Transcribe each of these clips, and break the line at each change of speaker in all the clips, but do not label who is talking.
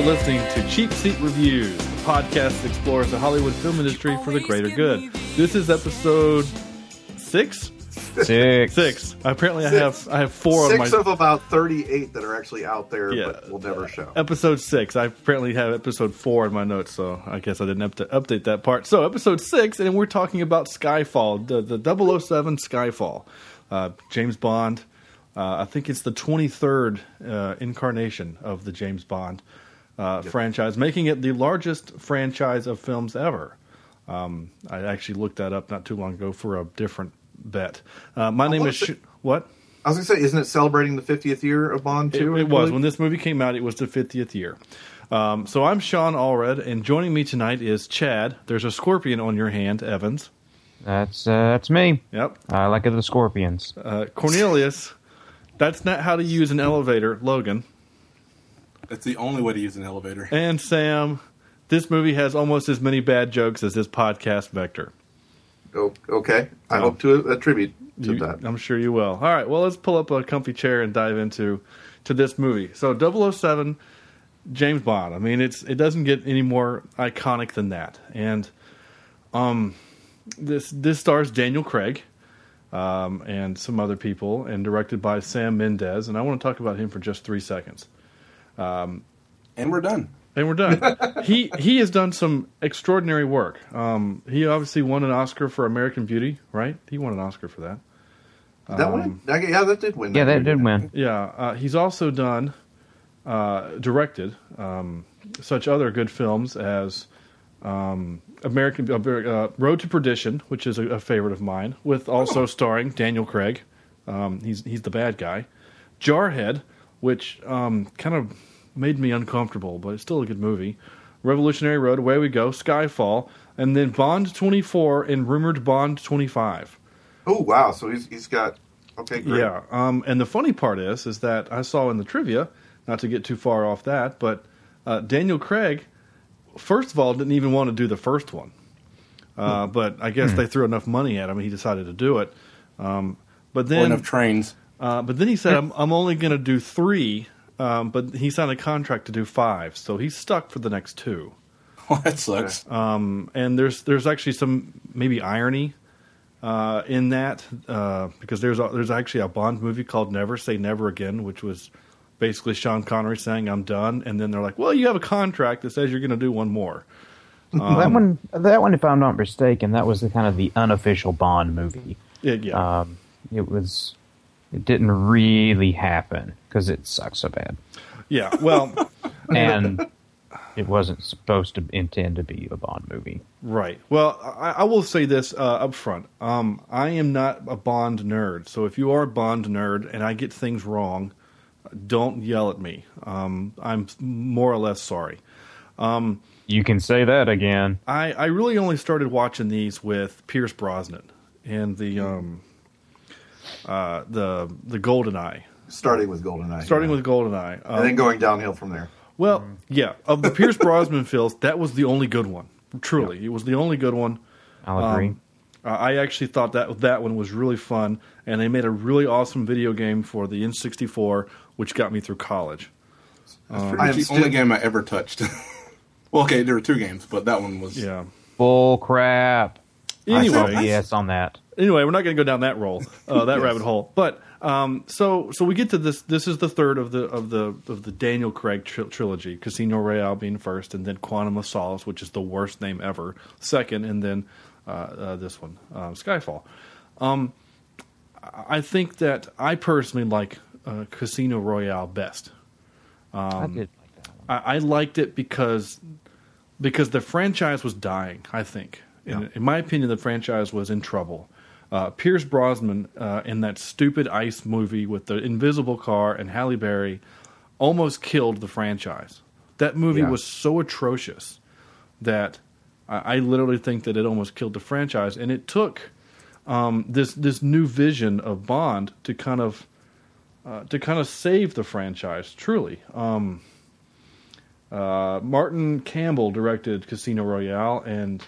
for listening to Cheap Seat Reviews, the podcast that explores the Hollywood film industry for the greater good. This is episode six.
Six.
Six. Apparently, I have I have four on my
Six of about 38 that are actually out there,
Yeah.
but we'll never show.
episode six. I apparently have episode four in my notes, so I guess I didn't have to update that part. So episode six, and we're talking about Skyfall, the the 007 Skyfall, uh, James Bond. Uh, I think it's the 23rd uh, incarnation of the James Bond uh, franchise, making it the largest franchise of films ever. Um, I actually looked that up not too long ago for a different bet. Uh, my name is
was
Sh- what?
I was going to say, isn't it celebrating the 50th year of Bond
It,
too?
it
I
was when this movie came out. It was the 50th year. Um, so I'm Sean Allred, and joining me tonight is Chad. There's a scorpion on your hand, Evans.
That's uh, that's me.
Yep.
I like it the scorpions.
Uh, Cornelius. That's not how to use an elevator, Logan.
That's the only way to use an elevator.
And Sam. This movie has almost as many bad jokes as this podcast, Vector.
Oh, okay. I
Oh.
hope to attribute to
You-
that.
I'm sure you will. All right. Well, let's pull up a comfy chair and dive into to this movie. So 007 James Bond. I mean, it's it doesn't get any more iconic than that. And um this this stars Daniel Craig um, and some other people and directed by Sam Mendes and I want to talk about him for just 3 seconds.
And we're done.
And we're done. he he has done some extraordinary work. Um, he obviously won an Oscar for American Beauty, right? He won an Oscar for that.
that
Um,
one? Yeah, that did win.
Yeah, that
movie.
did win.
Yeah, uh, he's also done, uh, directed um, such other good films as um, American uh, uh, Road to Perdition, which is a, a favorite of mine, with also starring Daniel Craig. Um, he's he's the bad guy. Jarhead, which um, kind of made me uncomfortable, but it's still a good movie. Revolutionary Road, Away We Go, Skyfall, and then Bond 24 and rumored Bond 25.
Oh, wow. So he's, he's got. Okay, great.
Yeah, um, and the funny part is, is that I saw in the trivia, not to get too far off that, but uh, Daniel Craig, first of all, didn't even want to do the first one, uh, but I guess they threw enough money at him, he decided to do it. Um, but
Or
then,
enough trains.
uh, but then he said, "I'm, I'm only going to do three, um, but he signed a contract to do five, so he's stuck for the next two.
Well, that sucks.
Um, and there's there's actually some maybe irony uh, in that uh, because there's a, there's actually a Bond movie called Never Say Never Again, which was basically Sean Connery saying I'm done, and then they're like, well, you have a contract that says you're going to do one more.
that one, that one, if I'm not mistaken, that was the kind of the unofficial Bond movie.
Yeah, yeah.
Um, it was, it didn't really happen because it sucks so bad,
yeah. Well,
and it wasn't supposed to intend to be a Bond movie.
right. Well, I, I will say this uh, up front. Um, I am not a Bond nerd, so if you are a Bond nerd and I get things wrong, don't yell at me. Um, I'm more or less sorry.
You can say that again.
I, I really only started watching these with Pierce Brosnan and the um uh the the Goldeneye.
Starting with Golden Eye.
Starting
yeah.
with Goldeneye. Um,
And then going downhill from there.
well, yeah, of the Pierce Brosnan films, that was the only good one. Truly, it was the only good one.
I'll agree.
Um, I actually thought that that one was really fun, and they made a really awesome video game for the N64, which got me through college.
That's
I
pretty much the
still-
only game I ever touched. well, okay, there were two games, but that one was.
Yeah.
Bull crap.
Anyway,
yes, on that.
Anyway, we're not going to go down that roll, uh, that rabbit hole. But um, so so we get to this. This is the third of the of the of the Daniel Craig tri- trilogy. Casino Royale being first, and then Quantum of Solace, which is the worst name ever, second, and then uh, uh, this one, um, Skyfall. Um, I think that I personally like uh, Casino Royale best.
I did like that one.
I, I liked it because because the franchise was dying. I think, in, in my opinion, the franchise was in trouble. Uh, Pierce Brosnan uh, in that stupid ice movie with the invisible car and Halle Berry almost killed the franchise. That movie
Yeah.
was so atrocious that I, I literally think that it almost killed the franchise. And it took um, this this new vision of Bond to kind of uh, to kind of save the franchise. Truly, um, uh, Martin Campbell directed Casino Royale, and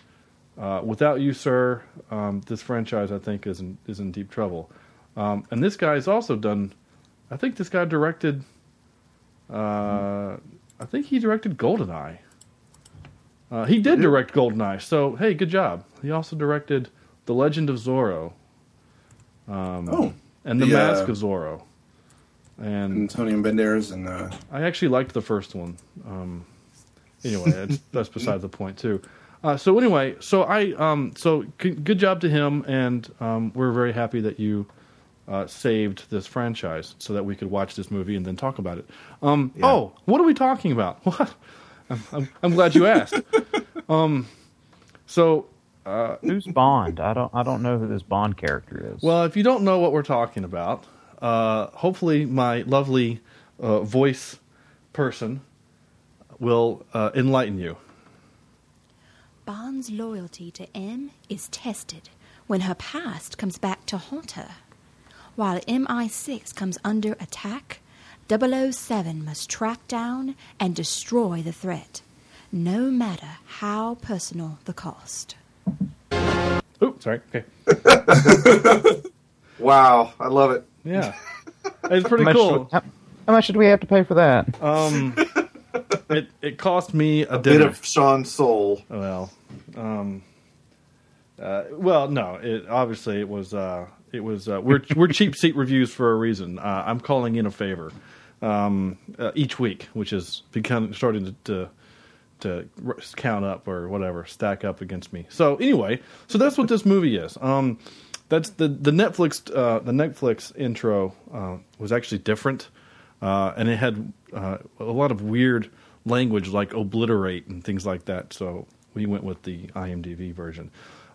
uh, without you, sir, um, this franchise I think is in, is in deep trouble. Um, and this guy's also done. I think this guy directed. Uh, I think he directed Goldeneye. Uh, he did direct Goldeneye, so hey, good job. He also directed The Legend of Zorro
oh,
and The
The, uh,
Mask of Zorro. And
Antonio Banderas and uh,
I actually liked the first one. Um, anyway, that's beside the point too. Uh, so anyway, so I um, so g- good job to him, and um, we're very happy that you uh, saved this franchise so that we could watch this movie and then talk about it. Um,
Yeah.
Oh, what are we talking about? What? I'm, I'm, I'm glad you asked. um, so
Who's Bond? I don't. I don't know who this Bond character is.
Well, if you don't know what we're talking about, uh, hopefully my lovely uh, voice person will uh, enlighten you.
Bond's loyalty to M is tested when her past comes back to haunt her. While MI6 comes under attack, 007 must track down and destroy the threat, no matter how personal the cost.
Oh, sorry. Okay.
Wow, I love it.
Yeah, it's pretty
how, much
cool.
do, how, how much did we have to pay for that?
Um, it it cost me a,
A bit of Sean's soul.
well, um, uh, well, no. It obviously it was uh, it was uh, we're we're cheap seat reviews for a reason. Uh, I'm calling in a favor um, uh, each week, which is become starting to. to to count up or whatever, stack up against me. So anyway, so that's what this movie is. Um, that's the the Netflix uh, the Netflix intro uh, was actually different, uh, and it had uh, a lot of weird language like obliterate and things like that. So we went with the IMDb version.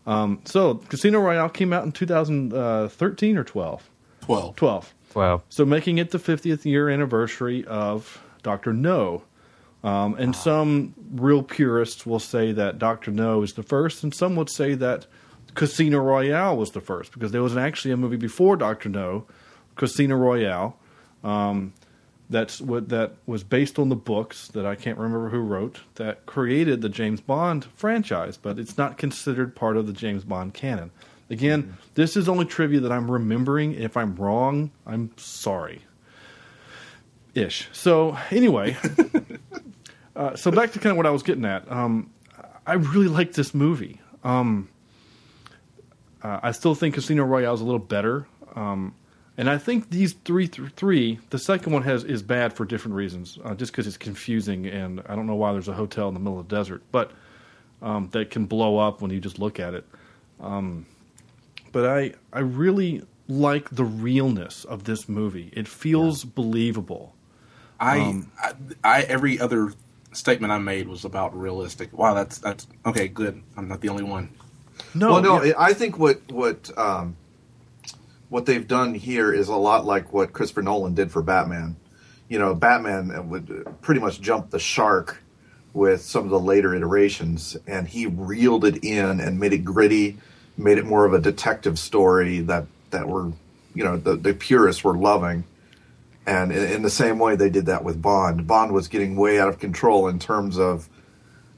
Um, so Casino Royale came out in 2013 or 12.
12.
12.
Well,
So making it the 50th year anniversary of Doctor No. Um, and some real purists will say that Doctor No is the first, and some would say that Casino Royale was the first because there was actually a movie before Doctor No, Casino Royale, um, that's what that was based on the books that I can't remember who wrote that created the James Bond franchise, but it's not considered part of the James Bond canon. Again, this is only trivia that I'm remembering. If I'm wrong, I'm sorry. Ish. So anyway, uh, so back to kind of what I was getting at. Um, I really like this movie. Um, uh, I still think Casino Royale is a little better. Um, and I think these three, th- three, the second one has is bad for different reasons, uh, just because it's confusing, and I don't know why there's a hotel in the middle of the desert, but um, that can blow up when you just look at it. Um, but I, I really like the realness of this movie. It feels believable.
I,
Um,
I, I every other statement I made was about realistic. Wow, that's that's okay. Good. I'm not the only one.
No,
well, no,
yeah,
I think what what um, what they've done here is a lot like what Christopher Nolan did for Batman. You know, Batman would pretty much jump the shark with some of the later iterations, and he reeled it in and made it gritty, made it more of a detective story that that were, you know, the, the purists were loving. And in, in the same way, they did that with Bond. Bond was getting way out of control in terms of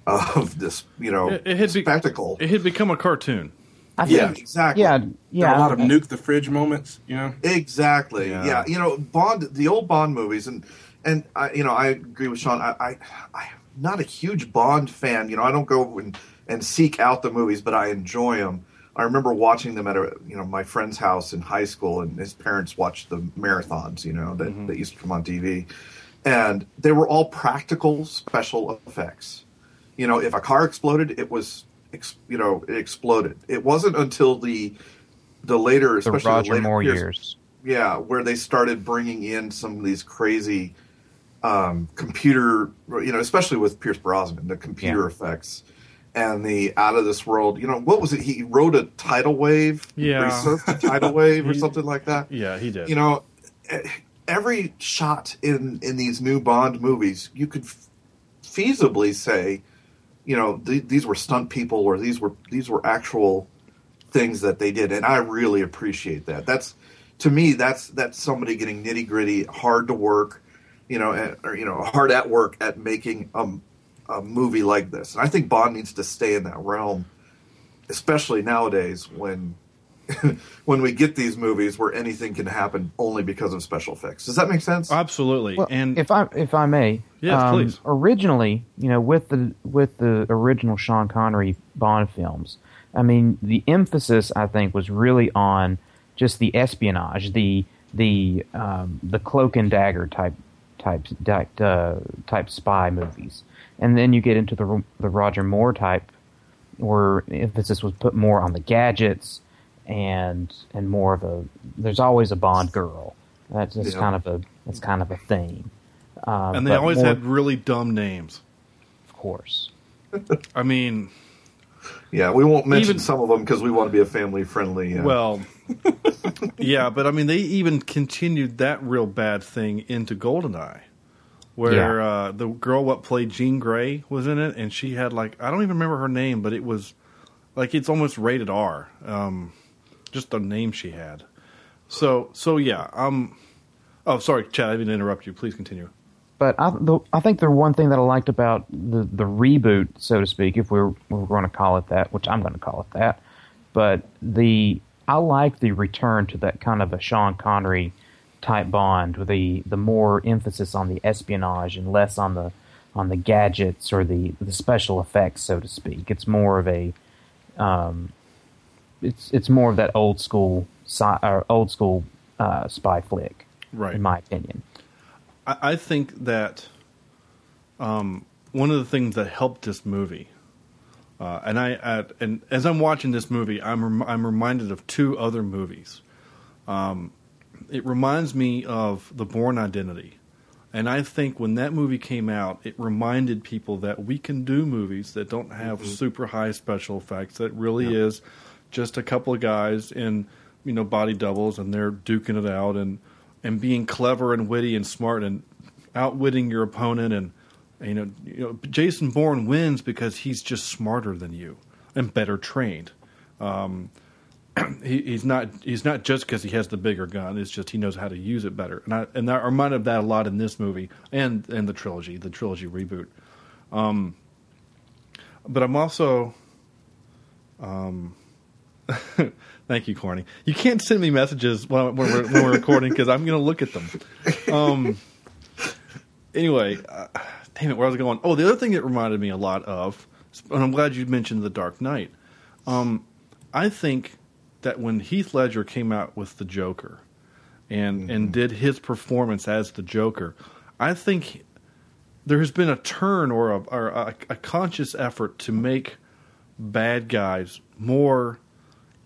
of this, you know,
It- it had be-
spectacle.
it had become a cartoon.
I
yeah,
think,
exactly.
yeah,
There
yeah.
are a lot of nuke the fridge moments. You know.
Exactly.
Yeah.
Yeah. You know, Bond, the old Bond movies, and and I, you know, I agree with Sean. I, I, I'm not a huge Bond fan. You know, I don't go and, and seek out the movies, but I enjoy them. I remember watching them at a, you know, my friend's house in high school, and his parents watched the marathons. You know, that mm-hmm. that used to come on TV, and they were all practical special effects. You know, if a car exploded, it was, ex, you know, it exploded. It wasn't until the the later,
the
especially the
Roger
later
Moore
Pierce-
years.
yeah, where they started bringing in some of these crazy um, computer, you know, especially with Pierce Brosnan, the computer
Yeah.
effects and the out of this world. You know, what was it? He rode a tidal wave,
Yeah.
a tidal wave or
He-
something like that.
Yeah, he did.
You know, every shot in in these new Bond movies, you could f- feasibly say, you know, th- these were stunt people or these were these were actual things that they did, and I really appreciate that. That's to me, that's that's somebody getting nitty gritty, hard to work, you know, and, or you know, hard at work at making a, a movie like this. And I think Bond needs to stay in that realm, especially nowadays when when we get these movies where anything can happen only because of special effects. Does that make sense?
Absolutely.
Well,
and
if I if I may,
Yes,
um,
please.
Originally, you know, with the with the original Sean Connery Bond films, I mean, the emphasis I think was really on just the espionage, the the um, the cloak and dagger type type type, uh, type spy movies, and then you get into the the Roger Moore type, where emphasis was put more on the gadgets and and more of a there's always a Bond girl. That's just
Yeah.
kind of a that's kind of a theme. Um,
and they always
more-
had really dumb names.
of course.
I mean,
yeah, we won't mention
Even-
some of them because we want to be a family friendly. Uh,
well, yeah, but I mean, they even continued that real bad thing into Goldeneye, where
Yeah.
uh, the girl what played Jean Grey was in it, and she had like I don't even remember her name, but it was like it's almost rated R. Um, just the name she had. So so yeah. Um. Oh, sorry, Chad. I didn't interrupt you. Please continue.
But I, the, I think the one thing that I liked about the, the reboot, so to speak, if we're, we're going to call it that, which I'm going to call it that, but the I like the return to that kind of a Sean Connery type Bond, with the the more emphasis on the espionage and less on the on the gadgets or the the special effects, so to speak. It's more of a um, it's it's more of that old school sci- or old school uh, spy flick,
Right.
in my opinion.
I, I think that um, one of the things that helped this movie, uh, and I at, and as I'm watching this movie, I'm rem- I'm reminded of two other movies. Um, it reminds me of The Bourne Identity, and I think when that movie came out, it reminded people that we can do movies that don't have super high special effects. That really is just a couple of guys in you know body doubles, and they're duking it out and and being clever and witty and smart and outwitting your opponent and you know you know Jason Bourne wins because he's just smarter than you and better trained. Um, he, he's not he's not just because he has the bigger gun. It's just he knows how to use it better. And I and I reminded of that a lot in this movie and and the trilogy, the trilogy reboot. Um, but I'm also, um, thank you, Corny. You can't send me messages when, when, we're, when we're recording because I'm going to look at them. Um, anyway, uh, damn it, where was I going. Oh, the other thing that reminded me a lot of, and I'm glad you mentioned The Dark Knight. Um, I think that when Heath Ledger came out with the Joker and and did his performance as the Joker, I think there has been a turn or a, or a, a conscious effort to make bad guys more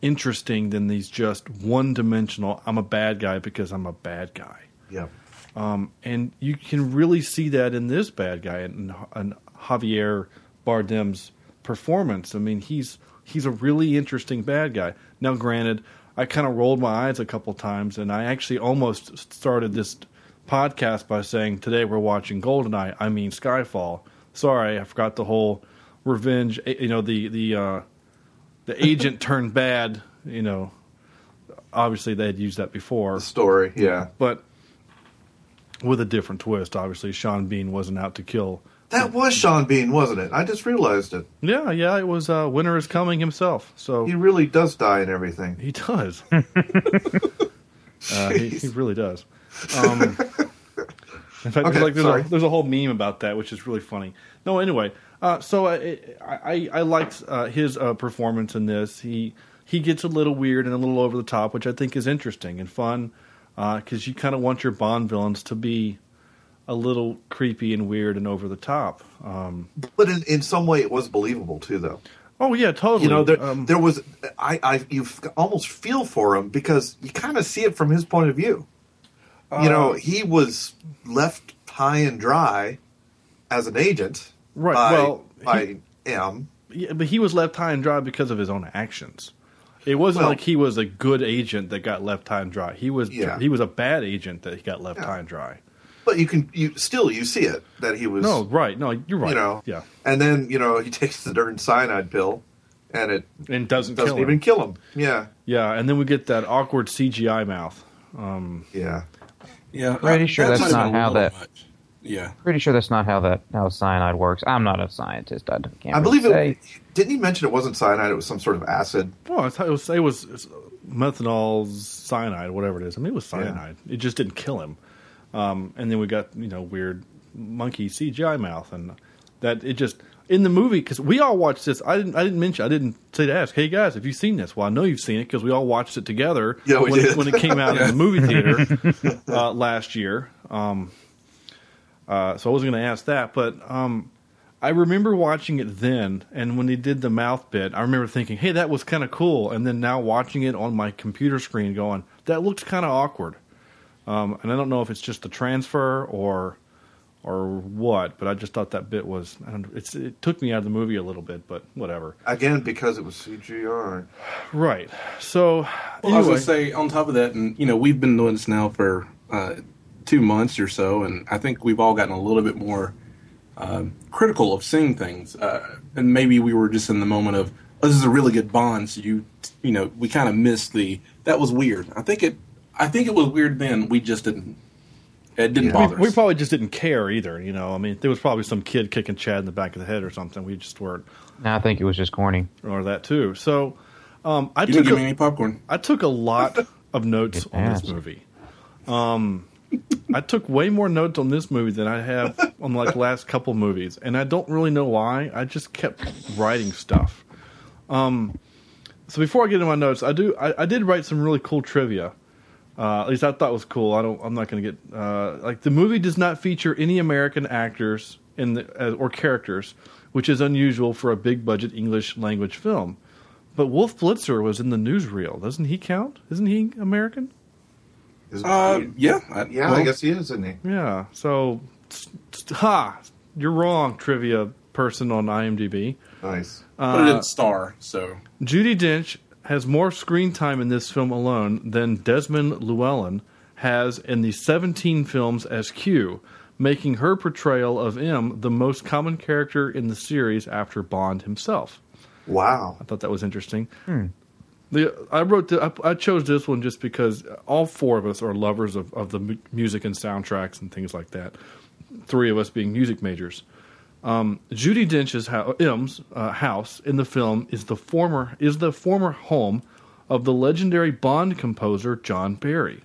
interesting than these just one dimensional. I'm a bad guy because I'm a bad guy.
yeah.
Um, and you can really see that in this bad guy and, and Javier Bardem's performance. I mean, he's he's a really interesting bad guy. Now, granted, I kind of rolled my eyes a couple times, and I actually almost started this podcast by saying today we're watching Goldeneye. I mean Skyfall. Sorry, I forgot the whole revenge. eh, You know, the the uh, the agent turned bad. You know, obviously they had used that before
The story, yeah.
but with a different twist. Obviously, Sean Bean wasn't out to kill.
That was Sean Bean, wasn't it? I just realized it.
Yeah, yeah, it was uh, Winter is Coming himself. So
He really does die and everything.
he does. uh, he, he really does. Um, in fact,
Okay,
like there's a, there's a whole meme about that, which is really funny. No, anyway, uh, so I I, I liked uh, his uh, performance in this. He he gets a little weird and a little over the top, which I think is interesting and fun because you kind of want your Bond villains to be a little creepy and weird and over the top. Um,
But in, in some way, it was believable too, though.
oh yeah, totally.
You know, there,
um,
there was I, I you almost feel for him because you kind of see it from his point of view. you know,
Uh,
he was left high and dry as an agent,
Right,
By,
well,
by M.
Yeah, but he was left high and dry because of his own actions. It wasn't
Well-
like he was a good agent that got left high and dry. He was
Yeah.
he was a bad agent that got left
Yeah.
high and dry.
But you can you still you see it that he was
No, right? No, you're right.
you know
yeah,
and then you know he takes the darn cyanide pill and it
and doesn't,
doesn't
kill
even
him.
kill him. Yeah,
Yeah, and then we get that awkward CGI mouth. Um,
yeah.
Yeah,
Pretty sure that's
might have
not how that-
much. Yeah,
Pretty sure that's not how that how cyanide works. I'm not a scientist. I can't.
I
really
believe
say.
it. Didn't he mention it wasn't cyanide? It was some sort of acid.
well, I thought it was it was methanol cyanide, whatever it is. I mean, it was cyanide. It just didn't kill him. Um, and then we got you know weird monkey CGI mouth, and that it just in the movie because we all watched this. I didn't. I didn't mention. I didn't say to ask, "Hey guys, have you seen this?" Well, I know you've seen it because we all watched it together.
Yeah, we
when,
did.
It, when it came out in the movie theater uh, last year. Um, uh, so I wasn't going to ask that, but um, I remember watching it then, and when they did the mouth bit, I remember thinking, "Hey, that was kind of cool." And then now watching it on my computer screen, going, "That looks kind of awkward." Um, and I don't know if it's just the transfer or or what, but I just thought that bit was. I don't, it's, it took me out of the movie a little bit, but whatever.
Again, because it was CGI.
Right. So
Well, I was going to say, on top of that, and you know, we've been doing this now for uh, two months or so, and I think we've all gotten a little bit more um critical of seeing things. Uh, and maybe we were just in the moment of, oh, this is a really good Bond, so you, you know, we kind of missed the. That was weird. I think it. I think it was weird then. We just didn't. It didn't
Yeah.
bother
we
us.
probably just didn't care either. You know, I mean, there was probably some kid kicking Chad in the back of the head or something. We just weren't,
No, I think it was just corny.
or that too. So um, I
you
took
didn't give
a-
me any popcorn.
I took a lot of notes on this movie. Um, I took way more notes on this movie than I have on like last couple movies, and I don't really know why. I just kept writing stuff. Um, so before I get into my notes, I do I, I did write some really cool trivia. Uh, at least I thought was cool. I don't. I'm not going to get uh, like the movie does not feature any American actors in the, uh, or characters, which is unusual for a big budget English language film. But Wolf Blitzer was in the newsreel. Doesn't he count? Isn't he American?
Is-
Uh, yeah, I,
yeah,
well,
I guess he is, isn't he?
Yeah. So, s- s- ha! You're wrong, trivia person on IMDb.
Nice.
but it didn't star. So
Judi Dench has more screen time in this film alone than Desmond Llewellyn has in the 17 films as Q, making her portrayal of M the most common character in the series after Bond himself.
Wow.
I thought that was interesting. The, I wrote the, I, I chose this one just because all four of us are lovers of, of the mu- music and soundtracks and things like that. Three of us being music majors. Um, Judi Dench's ho- M's uh, house in the film is the former is the former home of the legendary Bond composer John Barry,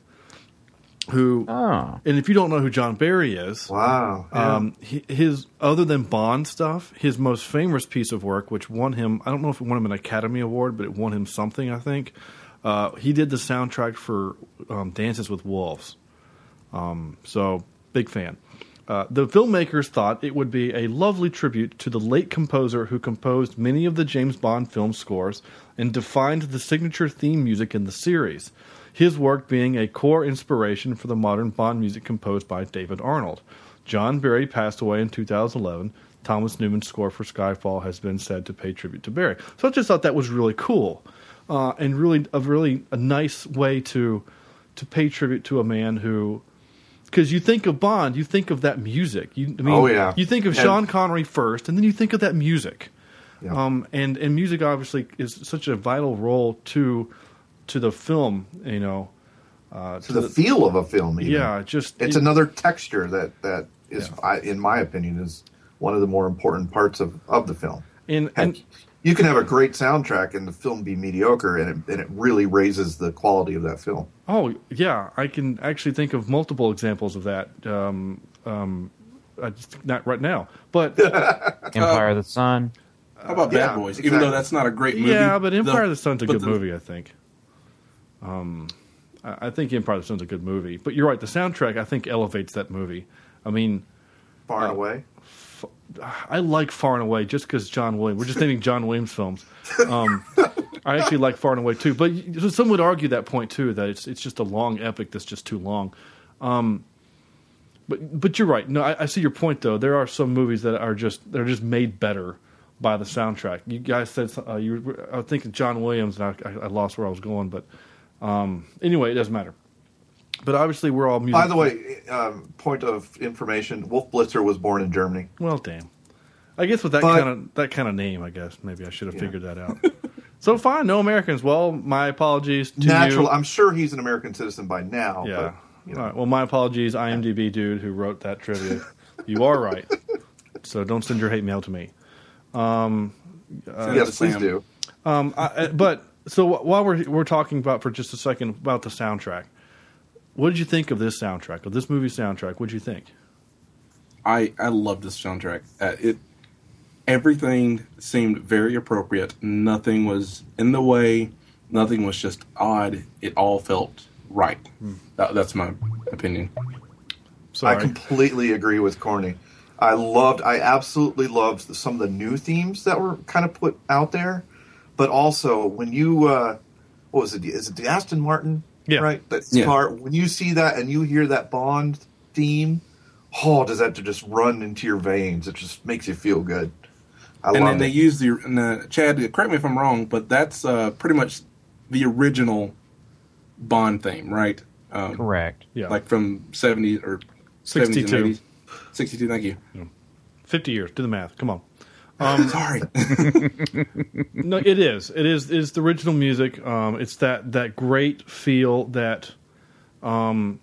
who
Oh.
and if you don't know who John Barry is,
Wow. Yeah.
um, he, his other than Bond stuff, his most famous piece of work, which won him, I don't know if it won him an Academy Award, but it won him something. I think uh, he did the soundtrack for um, Dances with Wolves. Um, so big fan. Uh, the filmmakers thought it would be a lovely tribute to the late composer who composed many of the James Bond film scores and defined the signature theme music in the series. His work being a core inspiration for the modern Bond music composed by David Arnold. John Barry passed away in 2011. Thomas Newman's score for Skyfall has been said to pay tribute to Barry. So I just thought that was really cool, uh, and really a really a nice way to to pay tribute to a man who because you think of Bond, you think of that music. You, I mean,
Oh, yeah.
you think of
And-
Sean Connery first, and then you think of that music.
Yeah.
Um, and and music obviously is such a vital role to to the film. You know, uh,
to the feel of a film. Even.
yeah, just
it's
it-
another texture that that is,
Yeah.
I, in my opinion, is one of the more important parts of, of the film.
and,
Heck,
and
you can have a great soundtrack and the film be mediocre, and it, and it really raises the quality of that film.
Oh yeah, I can actually think of multiple examples of that. Um, um, I just, not right now, but
Empire of the Sun.
how about
Yeah,
Bad Boys? Even though that's not a great movie.
yeah, but Empire of the Sun's a good
the-
movie. I think. Um, I, I think Empire of the Sun's a good movie, but you're right. The soundtrack I think elevates that movie. I mean,
Far and
Oh.
away.
I like Far and Away just because John Williams. We're just naming John Williams films. Um, I actually like Far and Away too, but some would argue that point too that it's it's just a long epic that's just too long. Um, but but you're right. No, I, I see your point though. There are some movies that are just they're just made better by the soundtrack. You guys said uh, you. were- I was thinking John Williams, and I, I lost where I was going. But um, anyway, it doesn't matter. But obviously, we're all music.
By the way, um, point of information: Wolf Blitzer was born in Germany.
Well, damn. I guess with that
But-
kind of that kind of name, I guess maybe I should have
Yeah.
figured that out. so fine, no Americans. Well, my apologies to
Natural.
you.
I'm sure he's an American citizen by now.
yeah.
But, you know,
All right. Well, my apologies, IMDb dude who wrote that trivia. you are right. So don't send your hate mail to me.
Um, it
yes,
to
please
Sam.
do.
Um, I, I- but so while we're we're talking about for just a second about the soundtrack, what did you think of this soundtrack of this movie soundtrack? What did you think?
I I love this soundtrack. Uh, it everything seemed very appropriate. Nothing was in the way. Nothing was just odd. It all felt right. That, that's my opinion.
Sorry.
I completely agree with Corny. I loved, I absolutely loved some of the new themes that were kind of put out there, but also when you, uh, what was it? Is it the Aston Martin?
Yeah.
Right. That
Yeah.
car. When you see that and you hear that Bond theme, oh, does that just run into your veins? It just makes you feel good. I
and
love
then they use the and, uh, Chad. Correct me if I'm wrong, but that's uh, pretty much the original Bond theme, right? Um,
Correct.
yeah,
Like from 70s or
62.
70s and 80s. 62. Thank you.
fifty years. Do the math. Come on. Um,
Sorry.
No, it is. It is. It's the original music. Um, it's that that great feel that. Um,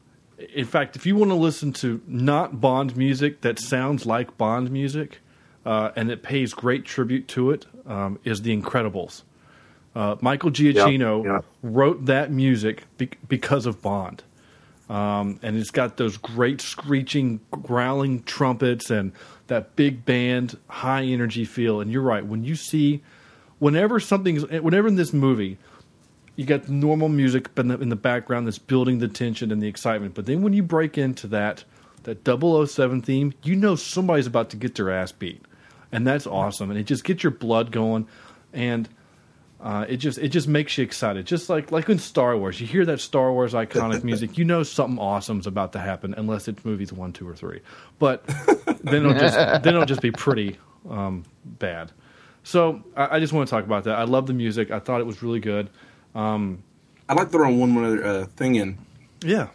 in fact, if you want to listen to not Bond music that sounds like Bond music, uh, and it pays great tribute to it, um, is The Incredibles. Uh, Michael Giacchino
yeah.
wrote that music be- because of Bond. Um, and it's got those great screeching, growling trumpets and that big band, high energy feel. And you're right. When you see, whenever something's, whenever in this movie, you got normal music in the, in the background that's building the tension and the excitement. But then when you break into that, that 007 theme, you know somebody's about to get their ass beat. And that's awesome. And it just gets your blood going. And uh, it just it just makes you excited. Just like like in Star Wars, you hear that Star Wars iconic music, you know something awesome's about to happen, unless it's movies one, two, or three. But then it'll just then it'll just be pretty um, bad. So I, I just want to talk about that. I love the music. I thought it was really good.
I'd like to throw one more other uh, thing in.
Yeah,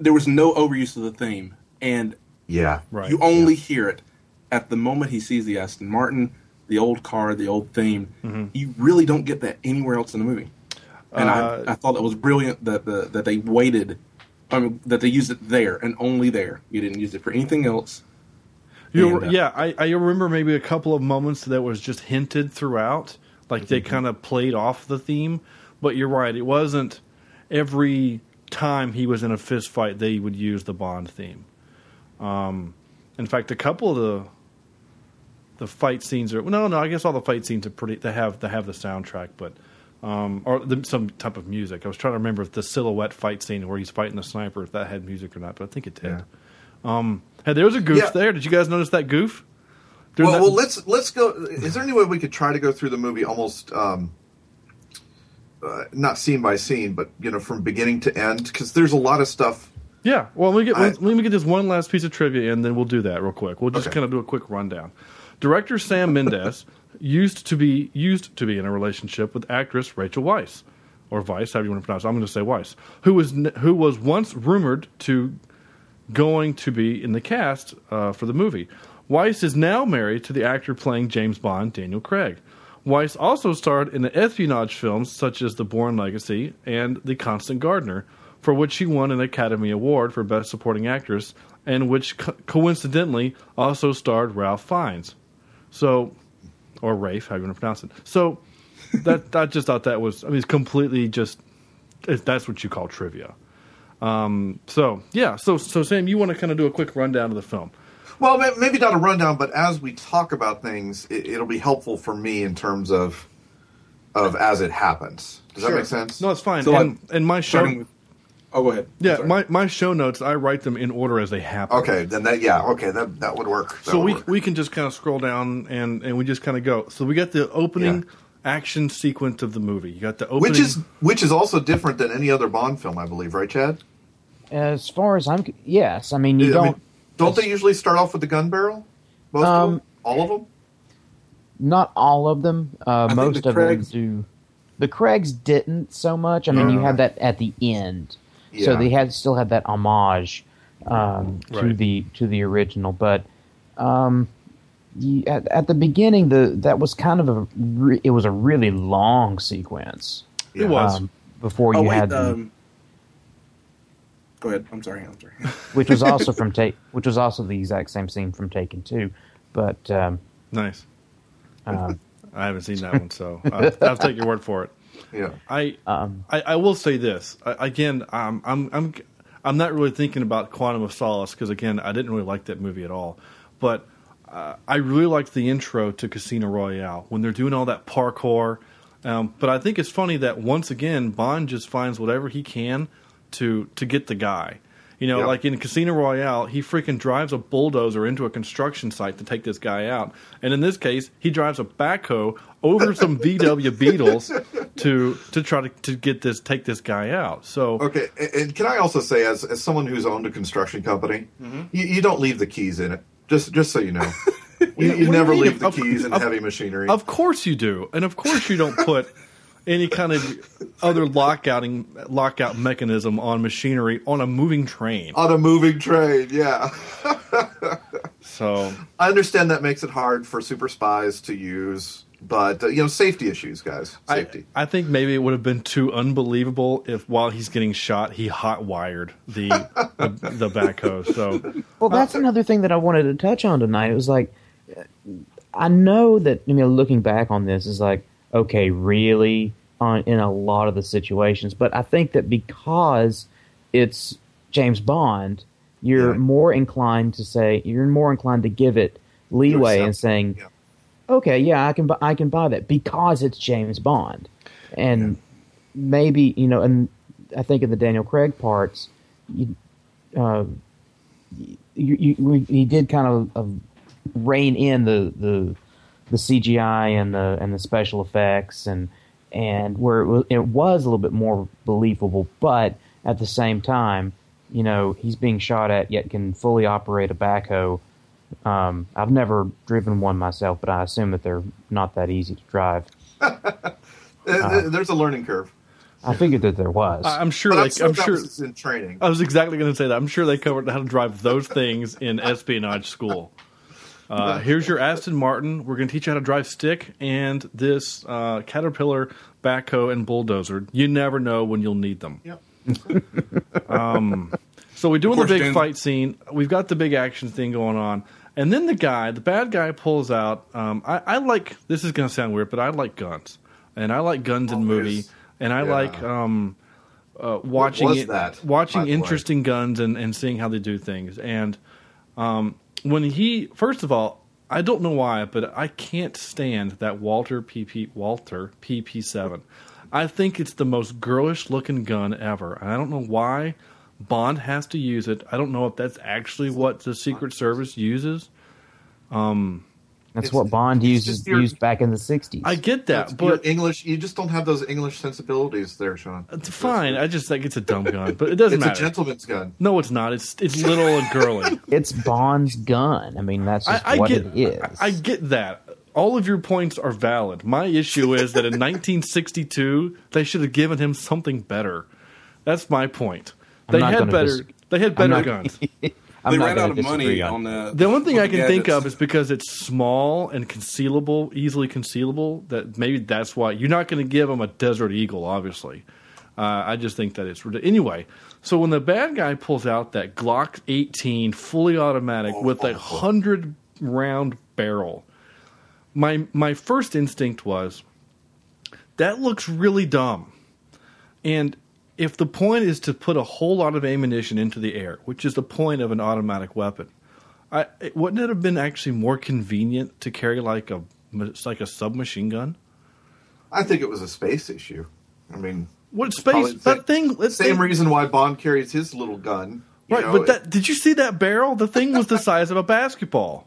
There was no overuse of the theme, and
yeah.
right.
you only hear it at the moment he sees the Aston Martin, the old car, the old theme.
Mm-hmm.
You really don't get that anywhere else in the movie. And
Uh,
I, I thought that was brilliant that the, that they waited, I mean, that they used it there and only there. You didn't use it for anything else.
You,
And, uh,
yeah, I, I remember maybe a couple of moments that was just hinted throughout, like they kind of played off the theme. But you're right, it wasn't every time he was in a fist fight they would use the Bond theme. Um, in fact, a couple of the the fight scenes are no, no. I guess all the fight scenes are pretty. They have they have the soundtrack, but um, or the, some type of music. I was trying to remember if the silhouette fight scene where he's fighting the sniper if that had music or not, but I think it did.
Yeah.
Um, hey, there was a goof
Yeah.
there. Did you guys notice that goof?
Well,
that-
well, let's let's go. Is there any way we could try to go through the movie almost um, uh, not scene by scene, but you know from beginning to end? Because there's a lot of stuff.
yeah. Well, let me get
I-
let me get this one last piece of trivia, and then we'll do that real quick. We'll just
Okay.
kind of do a quick rundown. Director Sam Mendes used to be used to be in a relationship with actress Rachel Weisz, or Weiss, however you want to pronounce. it. I'm going to say Weiss, who was who was once rumored to going to be in the cast uh, for the movie. Weiss is now married to the actor playing James Bond, Daniel Craig. Weiss also starred in the espionage films such as The Bourne Legacy and The Constant Gardener, for which she won an Academy Award for Best Supporting Actress, and which co- coincidentally also starred Ralph Fiennes. So, or Rafe, how you want to pronounce it. So, that I just thought that was, I mean, it's completely just, if that's what you call trivia. Um, so yeah, so so Sam, you want to kind of do a quick rundown of the film?
Well, maybe not a rundown, but as we talk about things, it, it'll be helpful for me in terms of of as it happens. Does that make sense?
No, it's fine.
So,
and, and my show,
Starting with, oh, go ahead.
yeah, my my show notes, I write them in order as they happen.
Okay, then that yeah, okay, that that would work. That
So
would
we
work.
we can just kind of scroll down and and we just kind of go. So we got the opening action sequence of the movie. You got the opening,
which is which is also different than any other Bond film, I believe, right, Chad?
As far as I'm, yes. I mean, you
I
don't.
mean, don't they usually start off with the gun barrel? Most of
Um,
them, all of them.
Not all of them. Uh, most
the
of
Craigs-
them do. The Craigs didn't so much. I mean, you
Yeah.
had that at the end, so they had still had that homage um, to
Right.
the to the original. But um, you, at, at the beginning, the that was kind of a re- it was a really long sequence
it was.
um, before
Oh,
you
wait.
had the,
Um, go ahead. I'm sorry. I'm sorry.
which was also from take which was also the exact same scene from Taken Two, but um,
nice.
uh,
I haven't seen that one, so I'll, I'll take your word for it.
Yeah.
I
Um,
I, I will say this I, again. Um, I'm I'm I'm not really thinking about Quantum of Solace because again, I didn't really like that movie at all. But uh, I really liked the intro to Casino Royale when they're doing all that parkour. Um, but I think it's funny that once again Bond just finds whatever he can to to get the guy. You know,
Yeah.
like in Casino Royale, he freaking drives a bulldozer into a construction site to take this guy out. And in this case, he drives a backhoe over some VW Beetles to to try to, to get this take this guy out. So
Okay, and- and can I also say, as as someone who's owned a construction company, mm-hmm. you, you don't leave the keys in it. Just just so you know, you, you never leave the
Of-
keys in
of-
heavy machinery.
Of course you do, and of course you don't put any kind of other lockouting lockout mechanism on machinery on a moving train.
on a moving train, yeah.
So
I understand that makes it hard for super spies to use, but uh, you know, safety issues, guys. Safety.
I think maybe it would have been too unbelievable if while he's getting shot he hot wired the, the the backhoe. So
Well, that's another thing that I wanted to touch on tonight. It was like, I know that you know, looking back on this is like, okay, really, on in a lot of the situations, but I think that because it's James Bond, you're
Yeah.
more inclined to say you're more inclined to give it leeway and saying,
yeah.
okay, yeah, I can I can buy that because it's James Bond, and maybe you know, and I think in the Daniel Craig parts, you, uh, you, you, we, he did kind of, of rein in the, the the CGI and the and the special effects and and where it was, it was a little bit more believable, but at the same time, you know, he's being shot at yet can fully operate a backhoe. Um, I've never driven one myself, but I assume that they're not that easy to drive.
Uh, There's a learning curve.
I figured that there was.
I- I'm sure
Like, I'm, sure
I'm sure
in training.
I was exactly going to say that. I'm sure they covered how to drive those things in espionage school. Uh, here's your Aston Martin. We're going to teach you how to drive stick and this uh, Caterpillar backhoe and bulldozer. You never know when you'll need them.
Yep.
So we're doing
course,
the big
Dan-
fight scene. We've got the big action thing going on, and then the guy, the bad guy, pulls out. Um, I, I like. This is going to sound weird, but I like guns, and I like guns in
Always.
movie, and I
Yeah.
like um, uh, watching it-
that,
watching
the way?
interesting guns and, and seeing how they do things. And um, when he, first of all, I don't know why, but I can't stand that Walther PP Walther PP seven. I think it's the most girlish looking gun ever, and I don't know why Bond has to use it. I don't know if that's actually what the Secret Service uses.
Um, That's
it's-
what Bond
it's
used
your-
used back in the '60s.
I get that,
That's
but
English, you just don't have those English sensibilities there, Sean.
it's fine. I just think it's a dumb gun, but it doesn't matter.
It's a gentleman's gun.
no, it's not. It's it's little and girly.
It's Bond's gun. I mean, that's
I,
just
I
what
get
it is.
I, I get that. All of your points are valid. My issue is that in 1962 they should have given him something better. That's my point. They had better.
dis-
they had better
not-
guns.
I'm
they
not
ran out of money
on
on the.
The one thing I can
looking
think of is because it's small and concealable, easily concealable. That maybe that's why you're not going to give him a Desert Eagle. Obviously, uh, I just think that it's ridiculous. Anyway, so when the bad guy pulls out that Glock 18 fully automatic with a hundred round barrel, my my first instinct was that looks really dumb. And if the point is to put a whole lot of ammunition into the air, which is the point of an automatic weapon, I, it- wouldn't it have been actually more convenient to carry like a like a submachine gun?
I think it was a space issue. I mean,
What space that thing?
same
thing-
reason why Bond carries his little gun.
Right,
know,
but that did you see that barrel? The thing was the size of a basketball.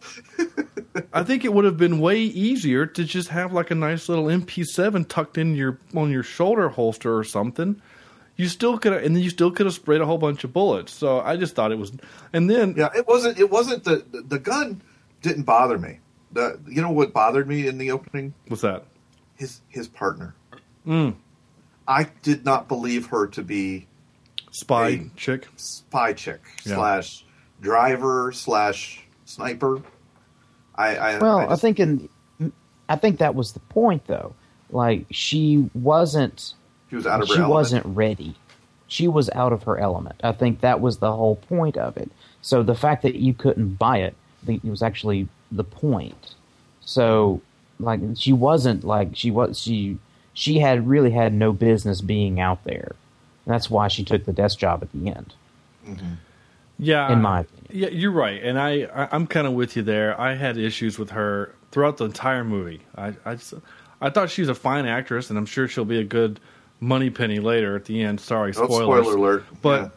I think it would have been way easier to just have like a nice little MP7 tucked in your on your shoulder holster or something. You still could, have, and then you still could have sprayed a whole bunch of bullets. So I just thought it was, and then
Yeah, it wasn't. It wasn't the the, the gun didn't bother me. The you know what bothered me in the opening?
what's that?
His his partner.
Mm,
I did not believe her to be
spy
Hey.
chick.
spy chick
Yeah.
slash driver slash sniper. I, I
Well, I,
just-
think in, I think that was the point, though. Like she wasn't,
she was out of her
she
element.
wasn't ready. She was out of her element. I think that was the whole point of it. So the fact that you couldn't buy it, I think it was actually the point. So like she wasn't like she was she she had really had no business being out there. That's why she took the desk job at the end. Mm-hmm.
Yeah,
In my opinion.
Yeah, you're right, and I, I I'm kind of with you there. I had issues with her throughout the entire movie. I I, just- I thought she was a fine actress, and I'm sure she'll be a good Moneypenny later at the end. Sorry,
Oh,
spoilers.
spoiler alert.
But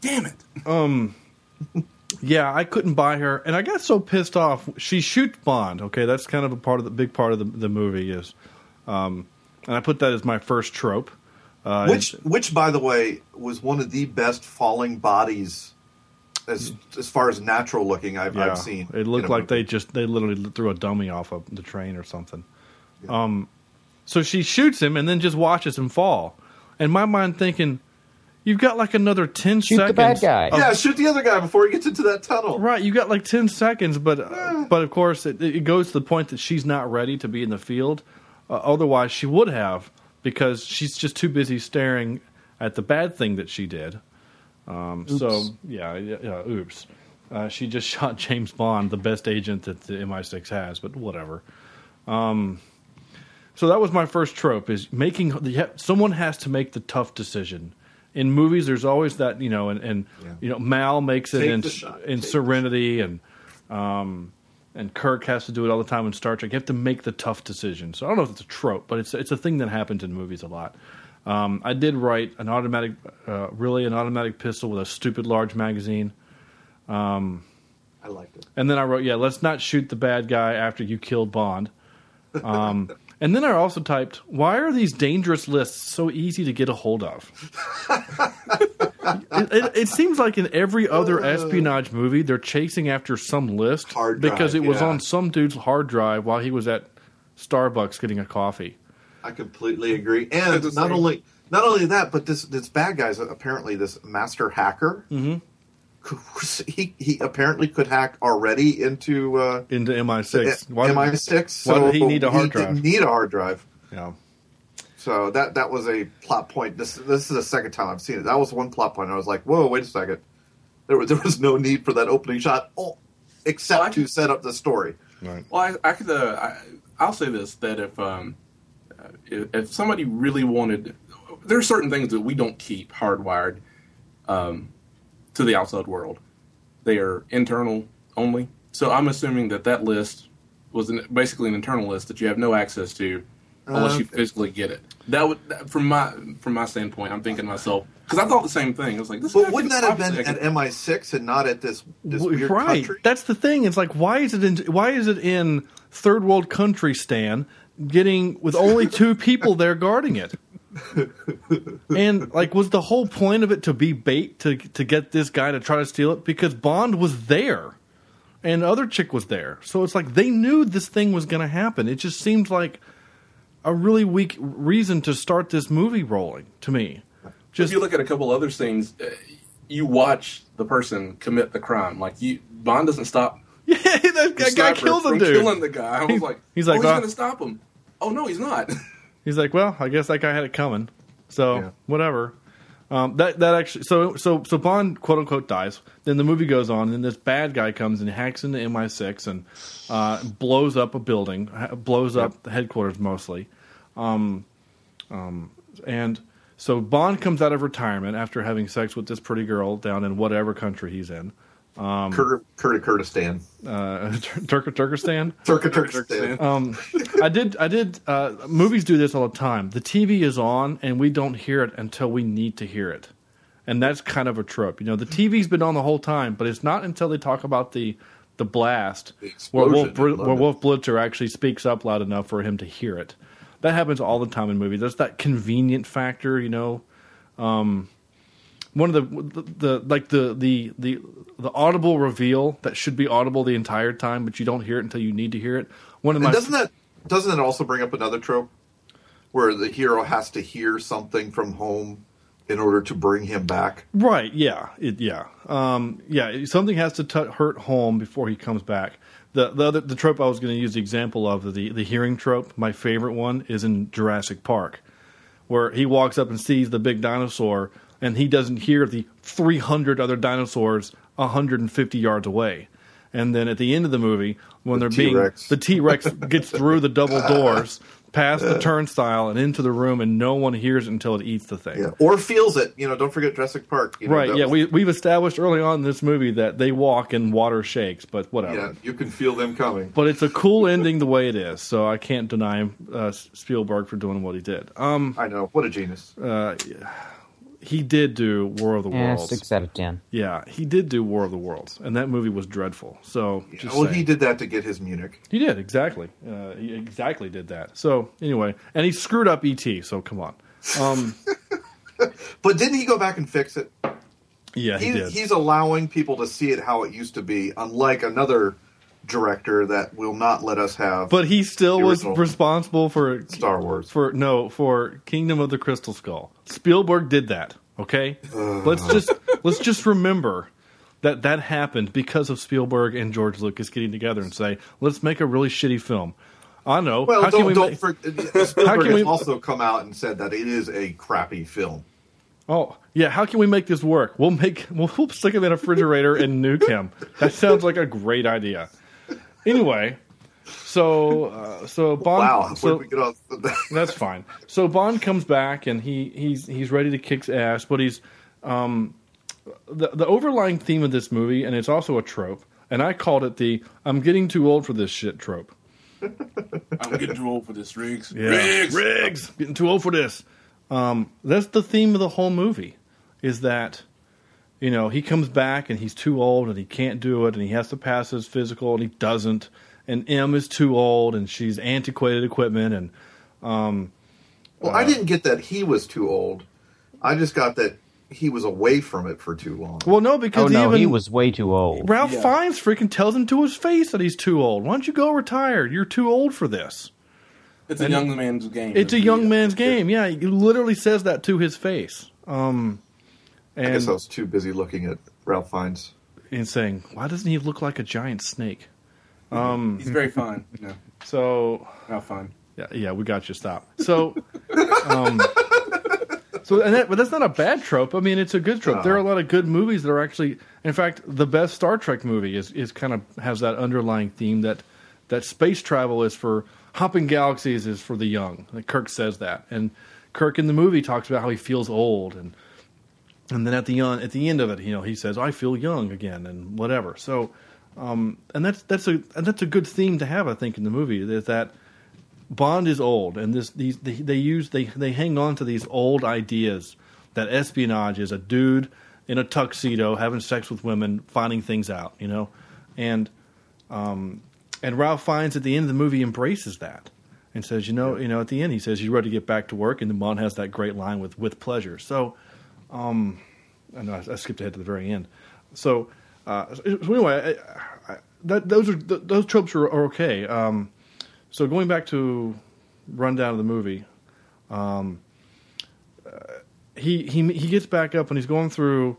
Damn it!
yeah, I couldn't buy her, and I got so pissed off. She shoots Bond. Okay, that's kind of a part of the big part of the, the movie is, um, and I put that as my first trope. Uh,
which, which, by the way, was one of the best falling bodies as as far as natural looking I've,
yeah,
I've seen.
it looked like
movie.
they just they literally threw a dummy off of the train or something. Um, so she shoots him and then just watches him fall. And my mind thinking, you've got like another ten
Shoot the
seconds.
bad guy.
of-
Yeah, shoot the other guy before he gets into that tunnel.
Right, you got like ten seconds, but uh, but of course it, it goes to the point that she's not ready to be in the field. Uh, otherwise, she would have because she's just too busy staring at the bad thing that she did. Um, so yeah, yeah, yeah oops. Uh, she just shot James Bond, the best agent that the MI6 has, but whatever. Um, so that was my first trope: is making the, someone has to make the tough decision. In movies, there's always that you know, and, and
Yeah.
you know, Mal makes it
Take
in in Serenity, and um, and Kirk has to do it all the time in Star Trek. You have to make the tough decision. So I don't know if it's a trope, but it's it's a thing that happens in movies a lot. Um, I did write an automatic, uh, really an automatic pistol with a stupid large magazine.
I liked it.
And then I wrote, yeah, let's not shoot the bad guy after you killed Bond. Um, and then I also typed, why are these dangerous lists so easy to get a hold of? it, it, it seems like in every other espionage movie, they're chasing after some list
Hard
because it was
yeah.
on some dude's hard drive while he was at Starbucks getting a coffee.
I completely agree. And not only not only that, but this this bad guy's apparently this master hacker.
Mm-hmm.
He he apparently could hack already into uh,
Into MI6. Why did-
MI6.
why
so
did he need a hard drive?
Didn't need a hard drive.
Yeah.
So that that was a plot point. This this is the second time I've seen it. That was one plot point. I was like, whoa, wait a second. There was there was no need for that opening shot, oh, except
Well, I-
to set up the story.
Right.
Well, I, I could. Uh, I, I'll say this: that if um, uh, if, if somebody really wanted, there are certain things that we don't keep hardwired um, to the outside world. They are internal only. So I'm assuming that that list was an, basically an internal list that you have no access to unless you physically get it. That would, that- from my from my standpoint, I'm thinking to myself because I thought the same thing. I was like, this.
But wouldn't that have been at MI6 and not at this this
W-
weird
right.
country?
That's the thing. It's like why is it in why is it in third world country Stan getting with only two people there guarding it? and like was the whole point of it to be bait to to get this guy to try to steal it because Bond was there and the other chick was there. So it's like they knew this thing was going to happen. It just seemed like a really weak reason to start this movie rolling to me.
if
Just
you look at a couple other scenes, uh, you watch the person commit the crime. Like you, Bond doesn't stop.
yeah, that
the
guy a
from
dude.
Killing the guy. I was like,
he's
oh,
like,
he's
"Well-
going to stop him. Oh no, he's not.
He's like, well, I guess that guy had it coming. So
Yeah.
whatever. Um, that that actually so so so Bond quote unquote dies. Then the movie goes on, and this bad guy comes and hacks into MI6 and uh, blows up a building, blows up the headquarters mostly. Um, um, and so Bond comes out of retirement after having sex with this pretty girl down in whatever country he's in,
Kurt, Kurt Kurdistan.
uh, Turk Turkestan.
Turk Turkistan.
Um, I did. I did. Uh, movies do this all the time. The TV is on, and we don't hear it until we need to hear it, and that's kind of a trope. You know, the TV's been on the whole time, but it's not until they talk about the the blast
The
where Wolf
explosion in
Br- where Wolf Blitzer actually speaks up loud enough for him to hear it. That happens all the time in movies. There's that convenient factor, you know. Um, one of the, the the like the the the the audible reveal that should be audible the entire time, but you don't hear it until you need to hear it. One of
And
my
doesn't that doesn't that also bring up another trope where the hero has to hear something from home in order to bring him back?
Right. Yeah. It, yeah. Um, yeah. Something has to t- hurt home before he comes back. The the other, the trope I was going to use the example of the the hearing trope. My favorite one is in Jurassic Park, where he walks up and sees the big dinosaur, and he doesn't hear the 300 other dinosaurs 150 yards away. and then at the end of the movie, when
The
they're being
T-Rex.
the T Rex gets through the double doors, past the turnstile, and into the room, and no one hears it until it eats the thing.
Yeah. Or feels it. You know, don't forget Jurassic Park. You know,
Right, yeah,
was-
we we've established early on in this movie that they walk and water shakes, but whatever.
yeah, you can feel them coming.
But it's a cool ending the way it is, so I can't deny uh, Spielberg for doing what he did. Um,
I know. What a genius.
He did do War of the
Yeah,
Worlds.
six out of ten.
Yeah, he did do War of the Worlds, and that movie was dreadful. So, just
well,
saying.
he did that to get his Munich.
He did exactly. Uh, he exactly did that. So anyway, and he screwed up ET. So come on. Um,
But didn't he go back and fix it?
yeah, he,
He,
did.
he's allowing people to see it how it used to be, unlike another director that will not let us have
but he still was responsible for
Star Wars.
for no for Kingdom of the Crystal Skull. Spielberg did that. Okay, let's just let's just remember that that happened because of Spielberg and George Lucas getting together and say, let's make a really shitty film. I know.
well,
how can
don't,
we
don't
make-
for, uh, Spielberg
can
has
we-
also come out and said that it is a crappy film.
Oh, yeah. How can we make this work? We'll make we'll, we'll stick him in a refrigerator and nuke him. That sounds like a great idea. Anyway, so uh, so Bond.
Wow,
so
did we get off?
that's fine. So Bond comes back and he he's he's ready to kick ass, but he's um the the overlying theme of this movie, and it's also a trope. And I called it the "I'm getting too old for this shit" trope.
I'm getting too old for this, Riggs.
Yeah.
Riggs.
Riggs, getting too old for this. Um, that's the theme of the whole movie. Is that you know he comes back and he's too old and he can't do it and he has to pass his physical and he doesn't. And M is too old and she's antiquated equipment and um
well, I didn't get that he was too old. I just got that he was away from it for too long.
well no because
Oh no,
even
he was way too old.
Ralph
Yeah.
Fiennes freaking tells him to his face that he's too old. Why don't you go retire? You're too old for this.
It's a young man's game.
It's a young man's game. Yeah, he literally says that to his face. Um, and
I guess I was too busy looking at Ralph Fiennes.
and saying, "Why doesn't he look like a giant snake?"
He's very fine. No,
So
not fine.
yeah, yeah, we got you. Stop. So, um, so and that, but that's not a bad trope. I mean, it's a good trope. There are a lot of good movies that are actually, in fact, the best Star Trek movie is is kind of has that underlying theme that that space travel is for hopping galaxies is for the young. Like Kirk says that, and Kirk in the movie talks about how he feels old and. And then at the end, at the end of it, you know, he says, "I feel young again," and whatever. So, um, and that's that's a and that's a good theme to have, I think, in the movie. Is that Bond is old, and this these they, they use they they hang on to these old ideas that espionage is a dude in a tuxedo having sex with women, finding things out, you know, and um, and Ralph Fiennes at the end of the movie embraces that and says, you know, you know, at the end he says, "You're ready to get back to work?" And then Bond has that great line with "with pleasure." So, um, I know I, I skipped ahead to the very end. So, uh, so anyway, I, I, that those are th- those tropes are, are okay. Um, so going back to rundown of the movie, um, uh, he he he gets back up and he's going through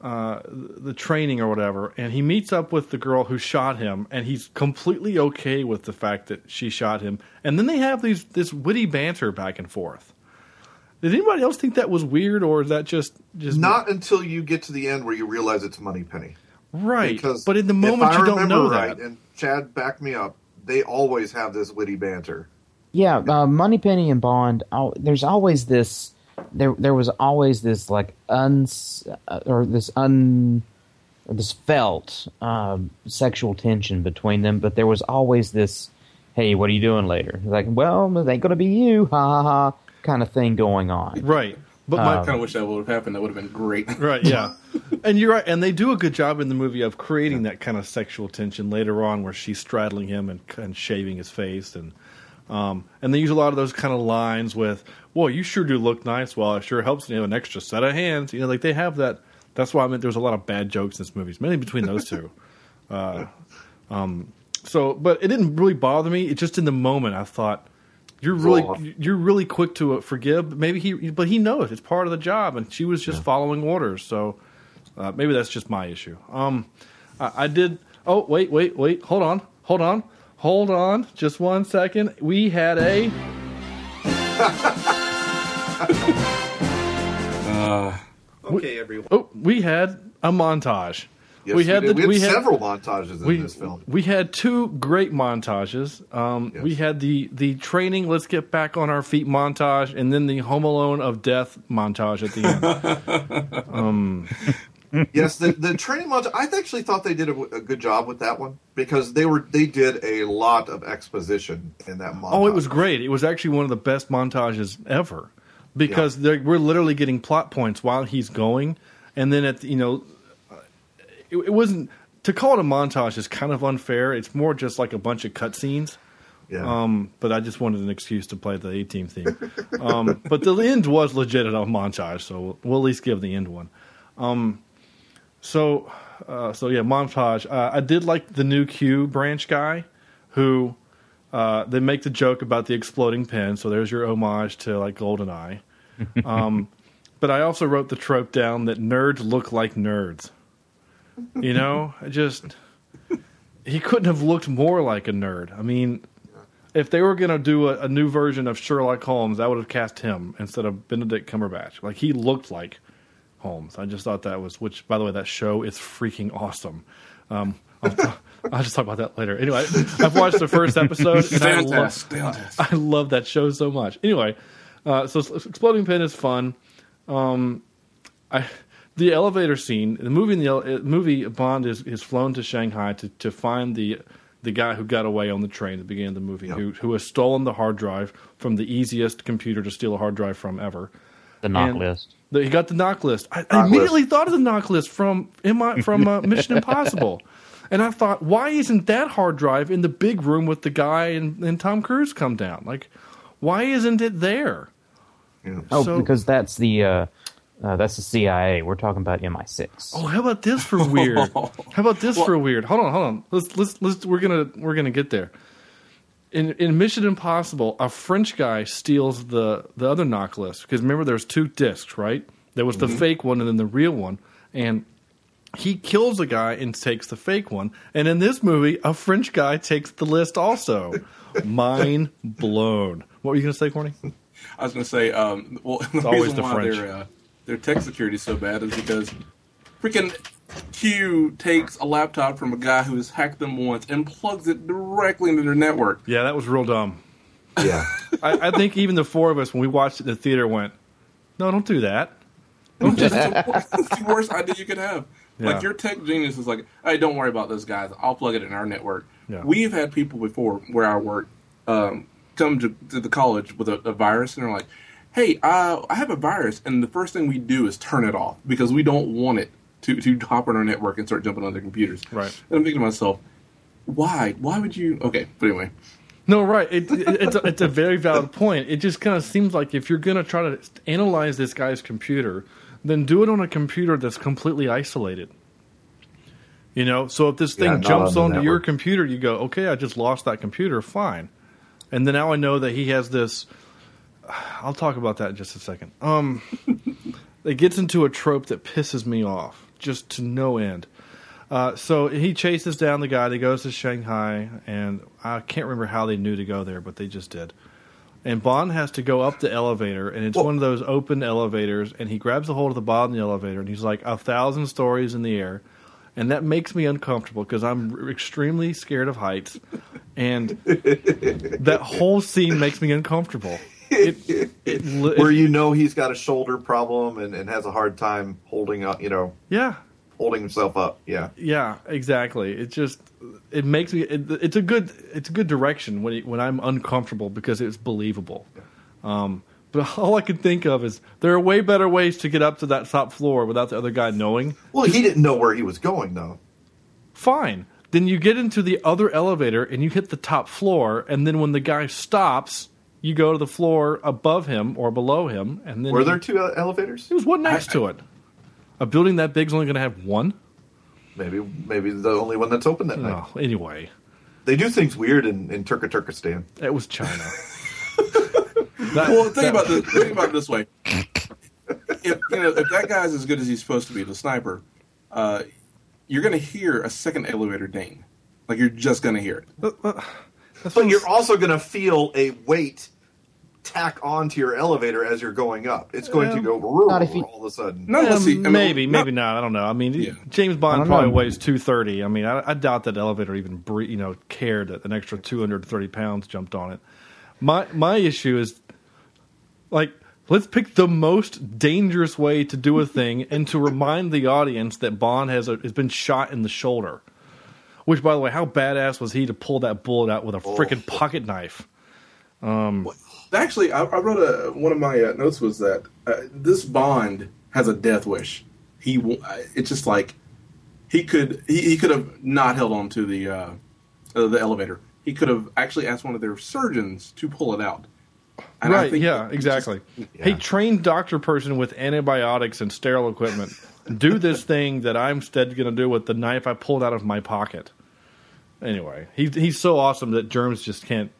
uh, the training or whatever, and he meets up with the girl who shot him, and he's completely okay with the fact that she shot him. And then they have these this witty banter back and forth. Did anybody else think that was weird, or is that just just
Not until you get to the end where you realize it's Money Penny.
right?
Because
but in the
if
moment,
I
you don't know
right,
that.
And Chad, back me up. They always have this witty banter.
Yeah, uh, Moneypenny and Bond. al- There's always this. There, there was always this like uns uh, or this un, or this felt um, sexual tension between them, but there was always this. Hey, what are you doing later? Like, well, it ain't gonna be you, ha ha ha, kind of thing going on.
Right. But my
Um,
I kind of wish that would have happened. That would have been great.
Right, yeah. and you're right. And they do a good job in the movie of creating that kind of sexual tension later on where she's straddling him and, and shaving his face. And um, and they use a lot of those kind of lines with, well, you sure do look nice. Well, it sure helps to have an extra set of hands. You know, like they have that. That's why I meant there was a lot of bad jokes in this movie, mainly between those two. Uh, um, so, but it didn't really bother me. It just in the moment, I thought, you're really
Raw.
you're really quick to uh, forgive. Maybe he, but he knows it's part of the job, and she was just following orders. So uh, maybe that's just my issue. Um, I, I did. Oh wait, wait, wait. Hold on, hold on, hold on. Just one second. We had a.
Uh,
Okay, everyone.
Oh, we had a montage.
Yes,
we had the,
we had
we had
several montages in
we,
this film.
we had two great montages. Um,
Yes.
We had the the training, let's get back on our feet montage, and then the Home Alone of Death montage at the end.
yes, the, the training montage. I actually thought they did a, a good job with that one because they were they did a lot of exposition in that montage.
oh, it was great. It was actually one of the best montages ever because they're we're literally getting plot points while he's going, and then at the, you know, it, it wasn't to call it a montage is kind of unfair. It's more just like a bunch of cutscenes.
Yeah.
Um, but I just wanted an excuse to play the A Team theme. Um, but the end was legit a montage, so we'll, we'll at least give the end one. Um, so, uh, so yeah, montage. Uh, I did like the new Q branch guy, who uh, they make the joke about the exploding pen. So there's your homage to like GoldenEye. Um, but I also wrote the trope down that nerds look like nerds. You know, I just he couldn't have looked more like a nerd. I mean, if they were going to do a, a new version of Sherlock Holmes, I would have cast him instead of Benedict Cumberbatch. Like he looked like Holmes. I just thought that was. Which, by the way, that show is freaking awesome. Um, I'll, t- I'll just talk about that later. Anyway, I've watched the first episode. and I love,
task. Stay on task.
I love that show so much. Anyway, uh, so exploding pen is fun. Um, I the elevator scene, the movie, in the ele- uh, movie Bond is is flown to Shanghai to to find the the guy who got away on the train at the beginning of the movie,
Yeah.
who who has stolen the hard drive from the easiest computer to steal a hard drive from ever.
The NOC
And-
list.
The, he got the NOC list. I, I immediately
list.
thought of the NOC list from MI, from uh, Mission Impossible, and I thought, why isn't that hard drive in the big room with the guy and, and Tom Cruise come down? Like, why isn't it there?
Yeah.
Oh,
So-
because that's the uh, uh, that's the CIA. We're talking about MI6.
Oh, how about this for weird? How about this for weird? Hold on, hold on. Let's let's let's we're gonna we're gonna get there. In in Mission Impossible, a French guy steals the the other NOC list because remember there's two discs, right? There was the fake one and then the real one, and he kills a guy and takes the fake one. And in this movie, a French guy takes the list also. Mind blown. What were you gonna say, Corny?
I was going to say, um, well, the
always the French.
their uh, their tech security so bad is because freaking Q takes a laptop from a guy who has hacked them once and plugs it directly into their network.
Yeah, that was real dumb.
yeah.
I, I think even the four of us, when we watched it in the theater, went, "No, don't do that."
It's the worst idea you could have.
Yeah.
Like your tech genius is like, hey, don't worry about those guys. I'll plug it in our network.
Yeah.
We've had people before where I work um, come to, to the college with a, a virus, and they're like, hey, uh, I have a virus, and the first thing we do is turn it off because we don't want it to, to hop on our network and start jumping on their computers.
Right.
And I'm thinking to myself, why? Why would you? Okay, but anyway.
No, right. It, it, it's, a, it's a very valid point. It just kind of seems like if you're going to try to analyze this guy's computer, then do it on a computer that's completely isolated. You know, so if this thing
Yeah,
jumps
on
onto your computer, you go, okay, I just lost that computer, fine. And then now I know that he has this. I'll talk about that in just a second. Um, it gets into a trope that pisses me off just to no end. Uh, so he chases down the guy that goes to Shanghai, and I can't remember how they knew to go there, but they just did. And Bond has to go up the elevator, and it's
Well-
one of those open elevators, and he grabs a hold of the bottom of the elevator, and he's like a thousand stories in the air, and that makes me uncomfortable because I'm extremely scared of heights, and that whole scene makes me uncomfortable. It, it, it,
Where you know he's got a shoulder problem and, and has a hard time holding up, you know,
yeah,
holding himself up. Yeah.
Yeah, exactly. It just it makes me. It, it's a good it's a good direction when when I'm uncomfortable because it's believable. Um, but all I can think of is there are way better ways to get up to that top floor without the other guy knowing.
Well, he didn't know where he was going, though.
Fine. Then you get into the other elevator and you hit the top floor, and then when the guy stops, you go to the floor above him or below him, and then
Were
you-
there two uh, elevators?
There was one next to it. A building that big's only going to have one.
Maybe, maybe the only one that's open that night.
Anyway,
They do things weird in, in Turka Turkestan.
it was China. That-
Well, think
that-
about this. Think about it this way: if you know, if that guy's as good as he's supposed to be, the sniper, uh, you're going to hear a second elevator ding. Like you're just going to hear it.
That's
But you're also going to feel a weight tack onto your elevator as you're going up. It's going to
Yeah.
go
Not if you-
all of a sudden.
No,
Yeah,
um, let's. I mean,
maybe,
not-
maybe not. I don't know. I mean,
Yeah.
James Bond probably
know.
weighs two thirty. I mean, I, I doubt that elevator even bre- you know cared that an extra two hundred thirty pounds jumped on it. My my issue is like let's pick the most dangerous way to do a thing and to remind the audience that Bond has a, has been shot in the shoulder. Which, by the way, how badass was he to pull that bullet out with a
Oh.
freaking pocket knife?
Um, Actually, I, I wrote a one of my uh, notes was that uh, this Bond has a death wish. He, uh, it's just like he could he, he could have not held on to the uh, uh, the elevator. He could have actually asked one of their surgeons to pull it out. And I
right?
think
Yeah,
it's just-
exactly.
Yeah.
Hey, trained doctor person with antibiotics and sterile equipment, do this thing that I'm instead going to do with the knife I pulled out of my pocket. Anyway, he's he's so awesome that germs just can't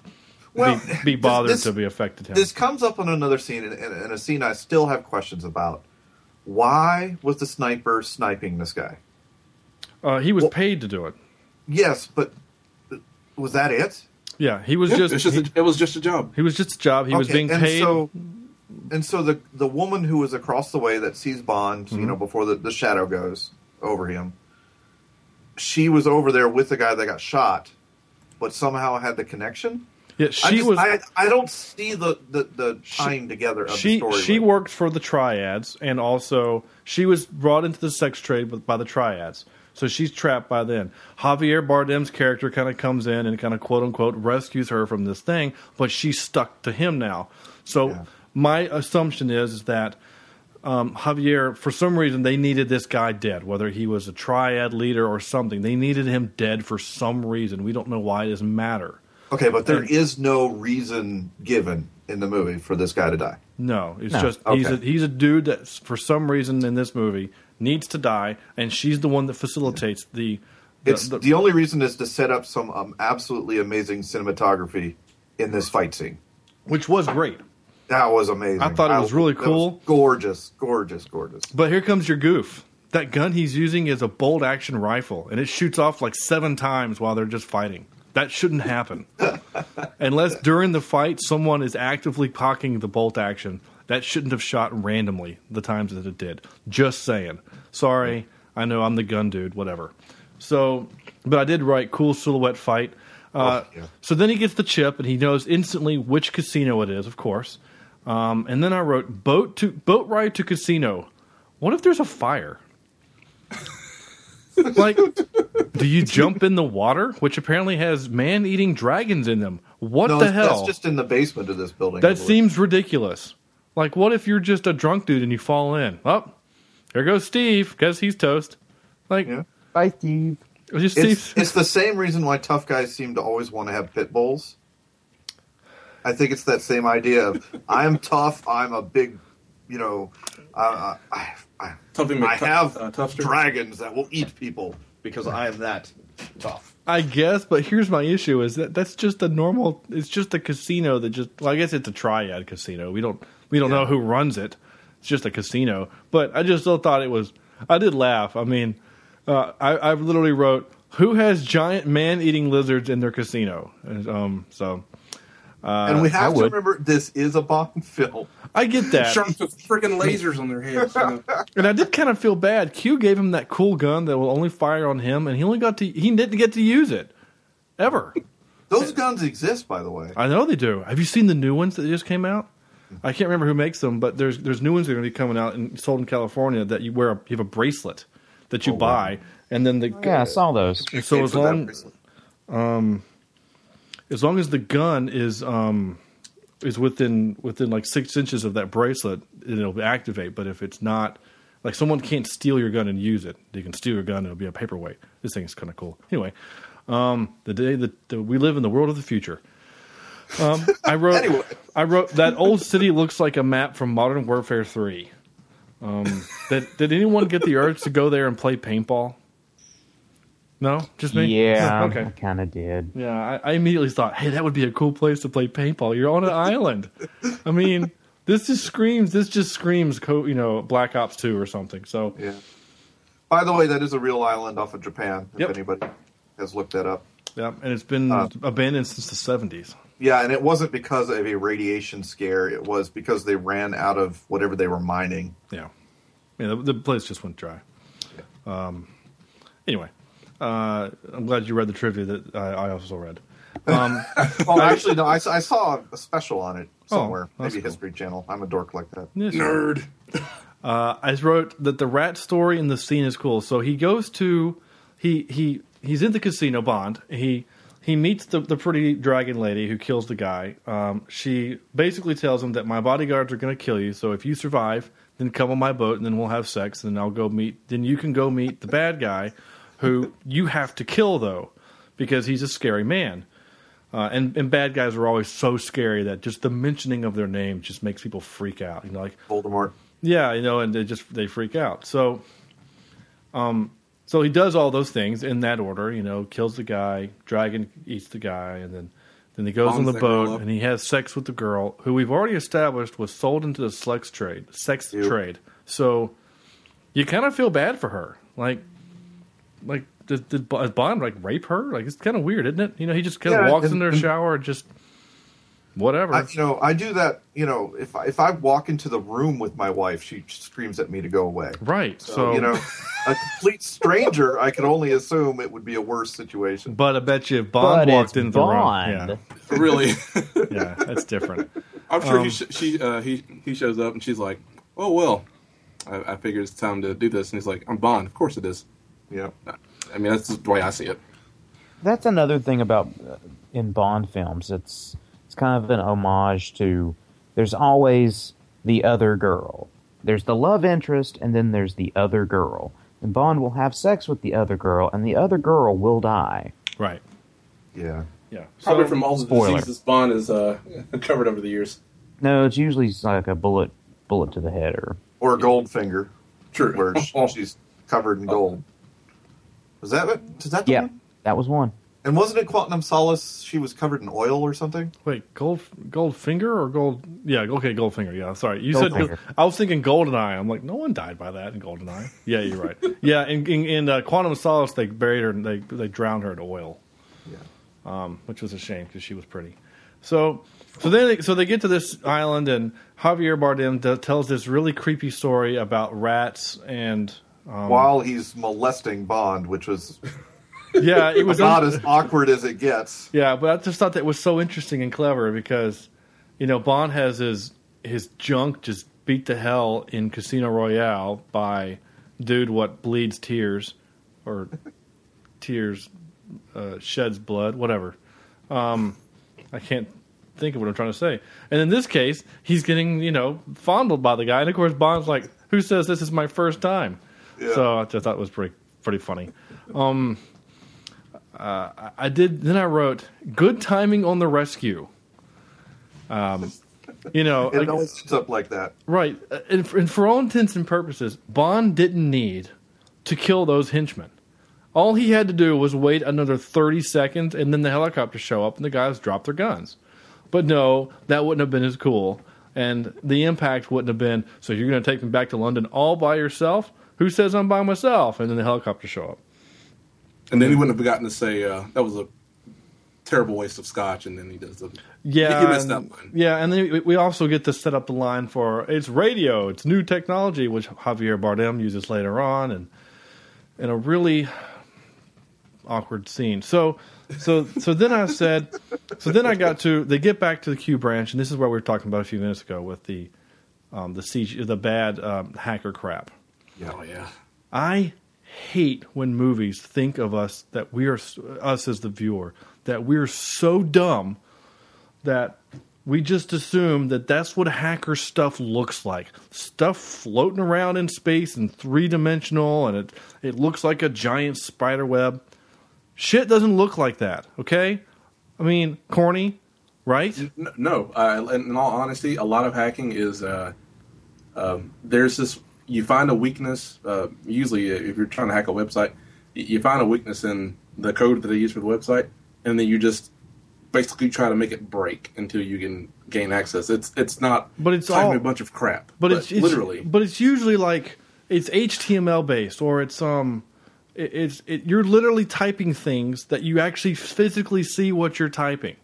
Well,
be, be bothered
this-
to be affected him.
This comes up on another scene, and, and, and a scene I still have questions about. Why was the sniper sniping this guy?
uh, he was
well-
paid to do it.
Yes, but was that it?
Yeah, he was
Yeah,
just,
it's just
he,
a, it was just a job.
he was just a job. He was being
and
paid.
So, and so the the woman who was across the way that sees Bond,
Mm-hmm.
you know, before the, the shadow goes over him, she was over there with the guy that got shot, but somehow had the connection.
Yeah,
I
she
just-
was.
I, I don't see the the, the tying together of
she
the story.
she worked for the triads and also she was brought into the sex trade by the triads so she's trapped by then javier bardem's character kind of comes in and kind of quote unquote rescues her from this thing but she's stuck to him now so
Yeah.
my assumption is, is that um, javier for some reason they needed this guy dead whether he was a triad leader or something they needed him dead for some reason we don't know why it doesn't matter
Okay, but there is no reason given in the movie for this guy to die.
No, it's
No.
just he's a he's a dude that for some reason in this movie needs to die, and she's the one that facilitates the. the-
It's
the-
the, only reason is to set up some um, absolutely amazing cinematography in this fight scene.
which was great.
That was amazing.
I thought it was really
that was
cool.
gorgeous, gorgeous, gorgeous.
But here comes your goof. That gun he's using is a bolt action rifle, and it shoots off like seven times while they're just fighting. That shouldn't happen. Unless during the fight someone is actively cocking the bolt action. That shouldn't have shot randomly the times that it did. Just saying. Sorry, I know I'm the gun dude, whatever. So, but I did write cool silhouette fight. Uh,
Oh, yeah.
So then he gets the chip, and he knows instantly which casino it is, of course. Um, and then I wrote boat to boat ride to casino. What if there's a fire? Like, do you jump in the water, which apparently has man-eating dragons in them? What
no,
the hell?
That's just in the basement of this building.
That seems ridiculous. Like, what if you're just a drunk dude and you fall in? Oh, there goes Steve. Guess he's toast. Like,
Yeah.
Bye, Steve.
it's just
It's,
Steve.
it's the same reason why tough guys seem to always want to have pit bulls. I think it's that same idea of I'm tough. I'm a big, you know, uh, I, I,
Something
I
make
have
uh, tough
dragons that will eat people because I am that tough.
I guess, but here's my issue: is that that's just a normal. It's just a casino that just. Well, I guess it's a triad casino. We don't we don't
Yeah.
know who runs it. It's just a casino. But I just still thought it was. I did laugh. I mean, uh, I I literally wrote, "Who has giant man-eating lizards in their casino?" And, um, so Uh,
and we
I
have to
would.
remember this is a Bond film.
I get that.
Sharks with freaking lasers on their heads. you know.
And I did kind of feel bad. Q gave him that cool gun that will only fire on him, and he only got to he didn't get to use it ever.
Those guns exist, by the way.
I know they do. Have you seen the new ones that just came out? I can't remember who makes them, but there's there's new ones that are going to be coming out and sold in California that you wear. A, you have a bracelet that you
Oh, wow.
buy, and then the
Yeah, I saw those.
and so as long
bracelet.
Um, as long as the gun is um is within within like six inches of that bracelet, it'll activate. But if it's not, like someone can't steal your gun and use it. They can steal your gun; it'll be a paperweight. This thing is kind of cool. Anyway, um, the day that that we live in the world of the future. Um, I wrote.
Anyway.
I wrote that old city looks like a map from Modern Warfare Three. Um, that did anyone get the urge to go there and play paintball? No, just me.
Yeah,
okay.
I kind of did.
Yeah, I, I immediately thought, hey, that would be a cool place to play paintball. You're on an island. I mean, this just screams. This just screams, co- you know, Black Ops Two or something. So
Yeah. By the way, that is a real island off of Japan. If
Yep.
anybody has looked that up.
yeah, and it's been
Uh,
abandoned since the '70s.
Yeah, and it wasn't because of a radiation scare. It was because they ran out of whatever they were mining.
Yeah, yeah. The, the place just went dry. Yeah. Um, anyway, uh, I'm glad you read the trivia that I, I also read. Um,
Well, actually, no. I saw a special on it
Oh,
somewhere.
that's
Maybe
cool.
History Channel. I'm a dork like that.
yes,
Nerd.
Uh, I wrote that the rat story in the scene is cool. So he goes to he he he's in the casino Bond. He he meets the the pretty dragon lady who kills the guy. Um, she basically tells him that my bodyguards are going to kill you. So if you survive, then come on my boat and then we'll have sex. And then I'll go meet. Then you can go meet the bad guy, who you have to kill though, because he's a scary man. Uh, and, and bad guys are always so scary that just the mentioning of their name just makes people freak out. You know, like
Voldemort.
yeah, you know, and they just they freak out. So, um, so he does all those things in that order. You know, kills the guy, dragon eats the guy, and then then he goes on the boat and he has sex with the girl who we've already established was sold into the sex trade, sex
Ew.
trade. So you kind of feel bad for her, like like. Did, did Bond like rape her? Like it's kind of weird, isn't it? You know, he just kind of
Yeah,
walks
and-
in their
and-
shower and just whatever.
I, you know, I do that. You know, if I, if I walk into the room with my wife, she screams at me to go away.
right.
So,
so
you know, a complete stranger, I can only assume it would be a worse situation.
But I bet you if Bond
But
walked
in
into the
Bond.
room.
Really?
Yeah, yeah, that's different.
I'm sure
Um,
he sh- she uh, he he shows up and she's like, "Oh well, I, I figure it's time to do this." And he's like, "I'm Bond. Of course it is."
Yeah,
I mean, that's the way I see it.
That's another thing about uh, in Bond films. It's it's kind of an homage to. There's always the other girl. There's the love interest, and then there's the other girl. And Bond will have sex with the other girl, and the other girl will die.
Right.
yeah.
Yeah.
Probably
So-
from all the
spoiler.
diseases Bond has uh, covered over the years.
No, it's usually like a bullet bullet to the head, or
Or a gold finger.
True.
where she's covered in gold. Was that it? Is that the
yeah,
one?
that was one.
And wasn't it Quantum Solace? She was covered in oil or something.
Wait, gold, Goldfinger or gold? Yeah, okay, Goldfinger. Yeah, sorry, you
Goldfinger.
said I was thinking Goldeneye. I'm like, no one died by that in Goldeneye. Yeah, you're right. Yeah, in in, in uh, Quantum of Solace, they buried her. and They they drowned her in oil,
Yeah.
um, which was a shame because she was pretty. So so then they, so they get to this island and Javier Bardem d- tells this really creepy story about rats and um,
While he's molesting Bond, which was
yeah, it was
not
un-
as awkward as it gets.
Yeah, but I just thought that was so interesting and clever because, you know, Bond has his his junk just beat to hell in Casino Royale by dude what bleeds tears or tears uh, sheds blood, whatever. Um, I can't think of what I'm trying to say. And in this case, he's getting you know fondled by the guy, and of course Bond's like, "Who says this is my first time?"
Yeah.
So I just thought it was pretty pretty funny. Um, uh, I- I did. Then I wrote, "Good timing on the rescue." Um, you know,
It
like-
always ends up like that.
right? uh, And for, and for all intents and purposes, Bond didn't need to kill those henchmen. All he had to do was wait another thirty seconds, and then the helicopters show up, and the guys drop their guns. But no, that wouldn't have been as cool, and the impact wouldn't have been. So you're going to take me back to London all by yourself? Who says I'm by myself? And then the helicopter show up.
And then he wouldn't have forgotten to say uh, that was a terrible waste of scotch. And then he does the
Yeah,
He missed
and-
that.
Yeah, and then we- we also get to set up the line for it's radio, it's new technology, which Javier Bardem uses later on, and in a really awkward scene. So, so, so then I said, so then I got to they get back to the Q branch, and this is what we were talking about a few minutes ago with the um, the CG, the bad um, hacker crap.
Oh yeah.
I hate when movies think of us that we are us as the viewer that we're so dumb that we just assume that that's what hacker stuff looks like. Stuff floating around in space and three dimensional, and it it looks like a giant spider web. Shit doesn't look like that. Okay, I mean corny, right?
N- No, uh, in in all honesty, a lot of hacking is uh, um, there's this. You find a weakness. Uh, usually, if you're trying to hack a website, you find a weakness in the code that they use for the website, and then you just basically try to make it break until you can gain access. It's it's not.
But it's all-
a bunch of crap.
but it's, it's
literally.
but it's usually like it's HTML based or it's um it, it's it, you're literally typing things that you actually physically see what you're typing.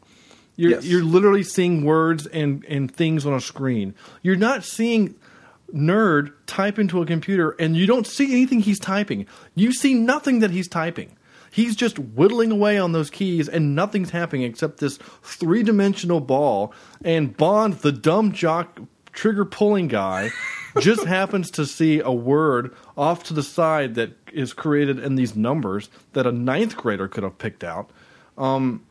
You're
Yes.
you're literally seeing words and and things on a screen. You're not seeing nerd type into a computer and you don't see anything he's typing. You see nothing that he's typing. He's just whittling away on those keys and nothing's happening except this three dimensional ball. And Bond, the dumb jock trigger pulling guy, just happens to see a word off to the side that is created in these numbers that a ninth grader could have picked out. Um,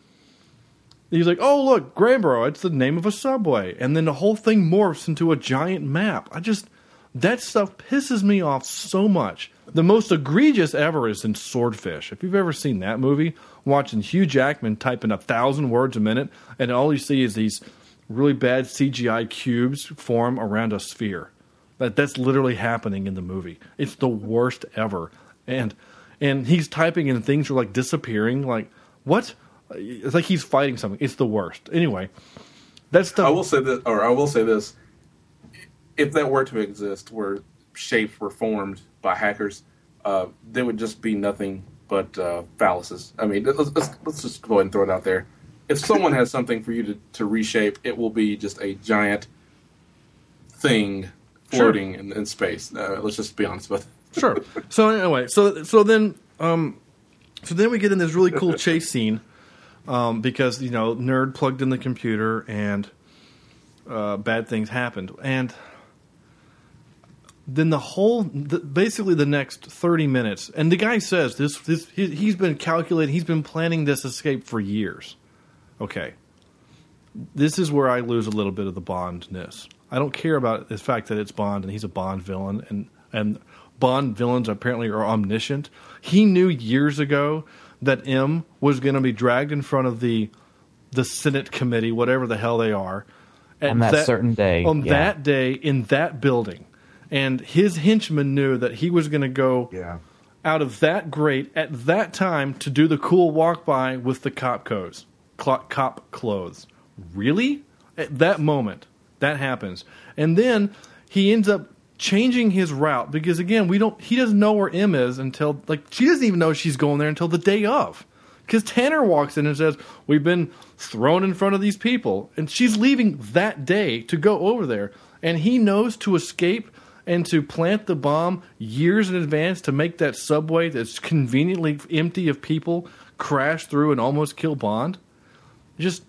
He's like, "Oh, look, Granborough. It's the name of a subway." And then the whole thing morphs into a giant map. I just that stuff pisses me off so much. The most egregious ever is in Swordfish. If you've ever seen that movie, watching Hugh Jackman typing a thousand words a minute, and all you see is these really bad CGI cubes form around a sphere. That that's literally happening in the movie. It's the worst ever. And and he's typing and things are like disappearing. Like what? It's like he's fighting something. It's the worst. Anyway, that's stuff.
I will say that, or I will say this: if that were to exist, where shapes were formed by hackers, uh, there would just be nothing but uh, phalluses. I mean, let's, let's, let's just go ahead and throw it out there. If someone has something for you to, to reshape, it will be just a giant thing
Sure.
floating in, in space. Uh, let's just be honest with. it.
sure. So anyway, so so then um, so then we get in this really cool chase scene um, because you know nerd plugged in the computer and uh, bad things happened and then the whole the, basically the next 30 minutes and the guy says this this he, he's been calculating he's been planning this escape for years okay this is where I lose a little bit of the Bondness. I don't care about the fact that it's Bond and he's a Bond villain, and and Bond villains apparently are omniscient. He knew years ago that M was going to be dragged in front of the the Senate committee, whatever the hell they are,
On that certain day,
on
yeah.
that day in that building, and his henchmen knew that he was going to go
Yeah.
out of that grate at that time to do the cool walk by with the cop clothes. Cop clothes. Really? At that moment, that happens, and then he ends up changing his route because again, we don't. He doesn't know where M is until like she doesn't even know she's going there until the day of. Because Tanner walks in and says, "We've been thrown in front of these people," and she's leaving that day to go over there, and he knows to escape and to plant the bomb years in advance to make that subway that's conveniently empty of people crash through and almost kill Bond. Just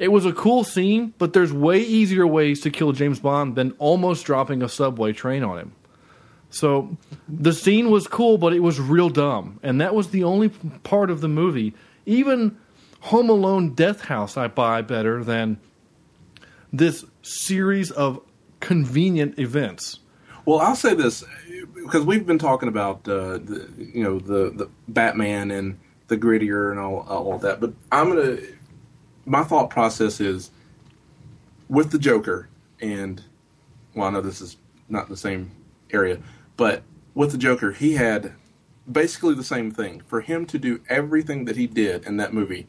it was a cool scene, but there's way easier ways to kill James Bond than almost dropping a subway train on him. So the scene was cool, but it was real dumb, and that was the only part of the movie. Even Home Alone Death House I buy better than this series of convenient events.
Well, I'll say this because we've been talking about uh, the, you know the the Batman and the grittier and all all that, but I'm gonna. My thought process is with the Joker and well, I know this is not the same area, but with the Joker, he had basically the same thing. For him to do everything that he did in that movie,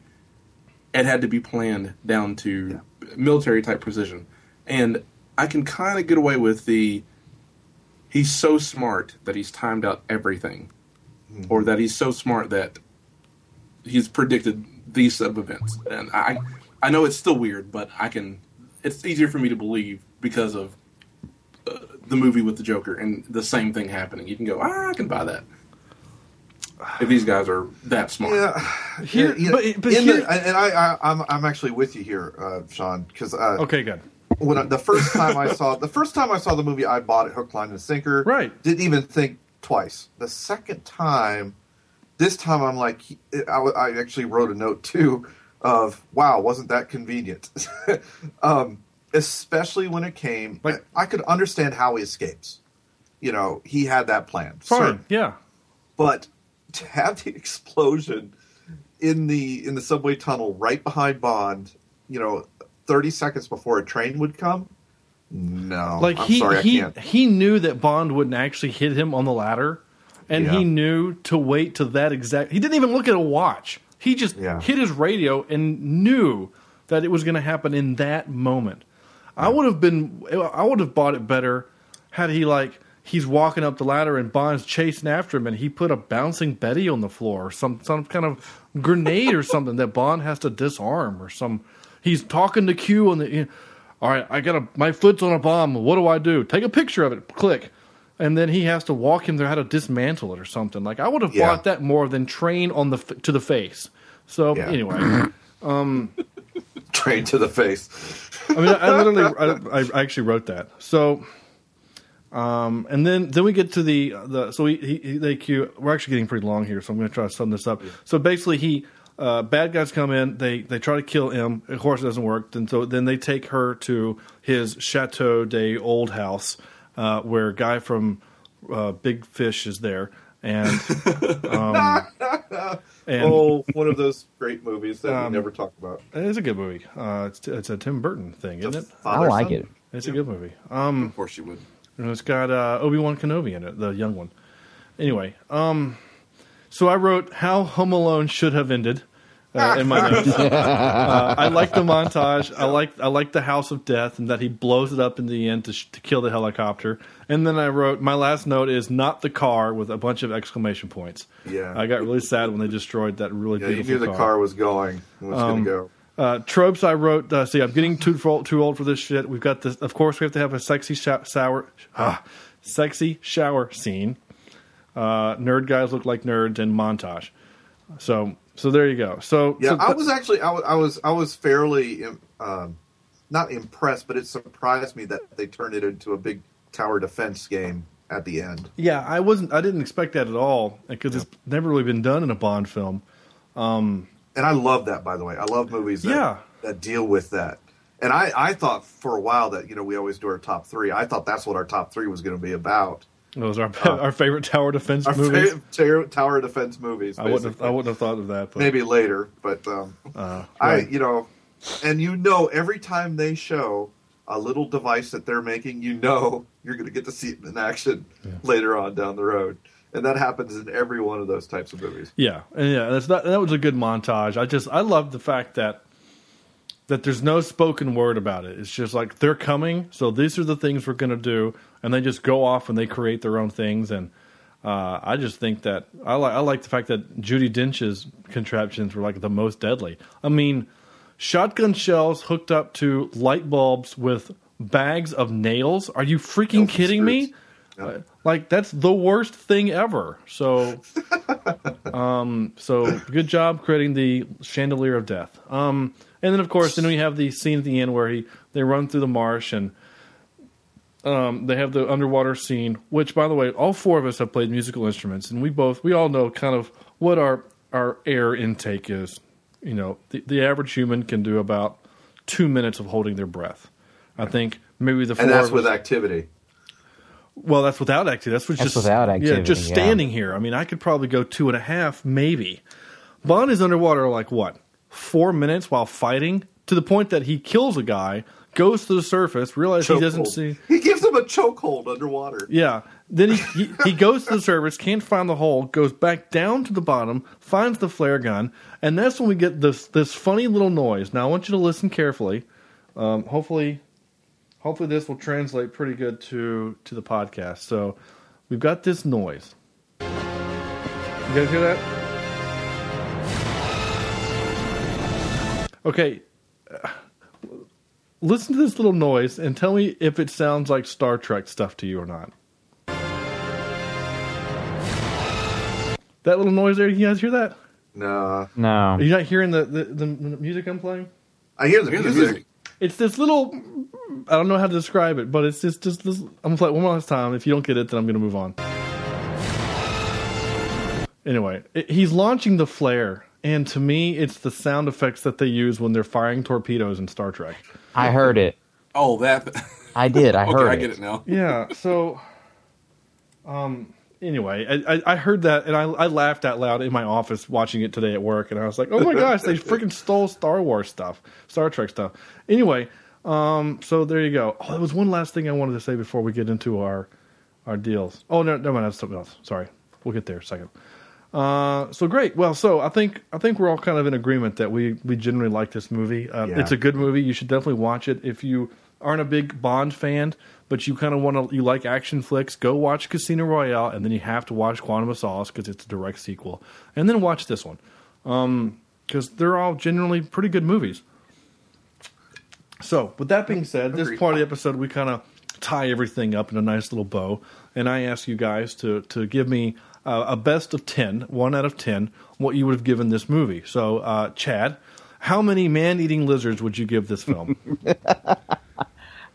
it had to be planned down to military type precision. And I can kind of get away with the he's so smart that he's timed out everything, or mm-hmm. that he's so smart that he's predicted these sub events. And I, I know it's still weird, but I can. It's easier for me to believe because of uh, the movie with the Joker and the same thing happening. You can go, ah, I can buy that. If these guys are that smart,
Yeah,
Here-
yeah,
but- but
in
here-
the, and I, I, I'm, I'm actually with you here, uh, Sean, because uh,
Okay, good.
when I, the first time I saw the first time I saw the movie, I bought it hook, line, and sinker.
Right.
Didn't even think twice. The second time, this time I'm like, I, I actually wrote a note too of, wow, wasn't that convenient? um, especially when it came,
Like-
I could understand how he escapes. You know, he had that plan.
Fine.
Certain.
Yeah.
But to have the explosion in the in the subway tunnel right behind Bond, you know, thirty seconds before a train would come. No,
Like
I'm
he
sorry,
he
I can't.
he knew that Bond wouldn't actually hit him on the ladder, and
Yeah.
he knew to wait to that exact. He didn't even look at a watch. He just
Yeah.
hit his radio and knew that it was going to happen in that moment. I would have been. I would have bought it better had he like he's walking up the ladder and Bond's chasing after him, and he put a bouncing Betty on the floor, or some some kind of grenade or something that Bond has to disarm, or some he's talking to Q on the. You know, all right, I got a my foot's on a bomb. What do I do? Take a picture of it. Click. And then he has to walk him through how to dismantle it or something. Like I would have
Yeah.
bought that more than train on the f- to the face. So
Yeah.
anyway,
Train to the face.
I mean, I, I literally, I, I actually wrote that. So, um, and then then we get to the the so he, he, he they cue. We're actually getting pretty long here, so I'm going to try to sum this up. So basically, he uh, bad guys come in. They they try to kill him. Of course, it doesn't work. And so then they take her to his Chateau de Old House, uh, where a guy from uh, Big Fish is there, and um, and
Oh, one of those great movies that
Um,
we never talk about.
it's a good movie. Uh, it's it's a Tim Burton thing, isn't it?
I like
son?
it.
It's a good movie. Um,
Of course you would.
And it's got uh, Obi Wan Kenobi in it, the young one. Anyway, um, so I wrote how Home Alone should have ended uh, in my notes. uh, I like the montage. I like I like the House of Death and that he blows it up in the end to, sh- to kill the helicopter. And then I wrote my last note is not the car with a bunch of exclamation points.
Yeah.
I got really sad when they destroyed that really
Yeah, you
beautiful
knew the car was going. It was
Um,
going to go.
uh, tropes I wrote. Uh, see, I'm getting too fo- too old for this shit. We've got this. Of course, we have to have a sexy sho- sour, ah, sexy shower scene. Uh, nerd guys look like nerds and montage. So, so there you go. So,
Yeah,
so
I was actually I was I was, I was fairly um, not impressed, but it surprised me that they turned it into a big tower defense game at the end.
yeah, I wasn't. I didn't expect that at all because it's never really been done in a Bond film.
Um, And I love that, by the way. I love movies that,
Yeah.
that deal with that. And I, I thought for a while that you know we always do our top three. I thought that's what our top three was going to be about.
Those are our, our favorite tower defense
Uh, Our
movies.
tower, tower defense movies.
I wouldn't. Have. I wouldn't have thought of that. But,
maybe later, but um,
Uh,
I, you know, and you know, every time they show a little device that they're making, you know, you're going to get to see it in action later on down the road, and that happens in every one of those types of movies.
Yeah, and yeah, that's not, that was a good montage. I just I love the fact that that there's no spoken word about it. It's just like they're coming, so these are the things we're going to do, and they just go off and they create their own things. And uh, I just think that I like I like the fact that Judi Dench's contraptions were like the most deadly. I mean, shotgun shells hooked up to light bulbs with bags of nails. Are you freaking
Nails
kidding me? Uh, Like that's the worst thing ever. So, um, so good job creating the chandelier of death. Um, and then of course, then we have the scene at the end where he they run through the marsh and um, they have the underwater scene. Which, by the way, all four of us have played musical instruments, and we both we all know kind of what our our air intake is. You know, the, the average human can do about two minutes of holding their breath. I think maybe the four
And that's
of
with
us-
activity.
well, that's without activity. That's, what's
That's
just
without activity.
Yeah,
activity,
just
yeah.
standing here. I mean, I could probably go two and a half, maybe. Bond is underwater like what four minutes while fighting to the point that he kills a guy, goes to the surface, realizes he doesn't
Chokehold.
see.
He gives him a chokehold underwater.
Yeah. Then he, he he goes to the surface, can't find the hole, goes back down to the bottom, finds the flare gun, and that's when we get this this funny little noise. Now I want you to listen carefully. Um, hopefully, hopefully this will translate pretty good to to the podcast. So we've got this noise. You guys hear that? Okay. Listen to this little noise and tell me if it sounds like Star Trek stuff to you or not. That little noise there, you guys hear that?
No,
No.
Are you not hearing the, the, the music I'm playing?
I hear the
Hear the
music.
music.
It's this little. I don't know how to describe it, but it's just just this. I'm gonna play it one more time. If you don't get it, then I'm gonna move on. Anyway, it, he's launching the flare, and to me, it's the sound effects that they use when they're firing torpedoes in Star Trek.
I heard it.
Oh, that.
I did. I heard
okay,
heard
I
it.
get it now.
Yeah. So, um. Anyway, I, I, I heard that, and I, I laughed out loud in my office watching it today at work, and I was like, "Oh my gosh, they freaking stole Star Wars stuff, Star Trek stuff." Anyway, um. So there you go. Oh, there was one last thing I wanted to say before we get into our our deals. Oh no, never mind. That's something else. Sorry. We'll get there in a second. Uh, so great. Well, so I think I think we're all kind of in agreement that we we generally like this movie. Uh,
Yeah.
It's a good movie. You should definitely watch it if you aren't a big Bond fan, but you kind of want to you like action flicks. Go watch Casino Royale, and then you have to watch Quantum of Solace because it's a direct sequel, and then watch this one because they're all generally pretty good movies. So, with that being said, this part of the episode we kind of tie everything up in a nice little bow, and I ask you guys to to give me uh, a best of 10, one out of ten, what you would have given this movie. So, uh, Chad, how many man-eating lizards would you give this film?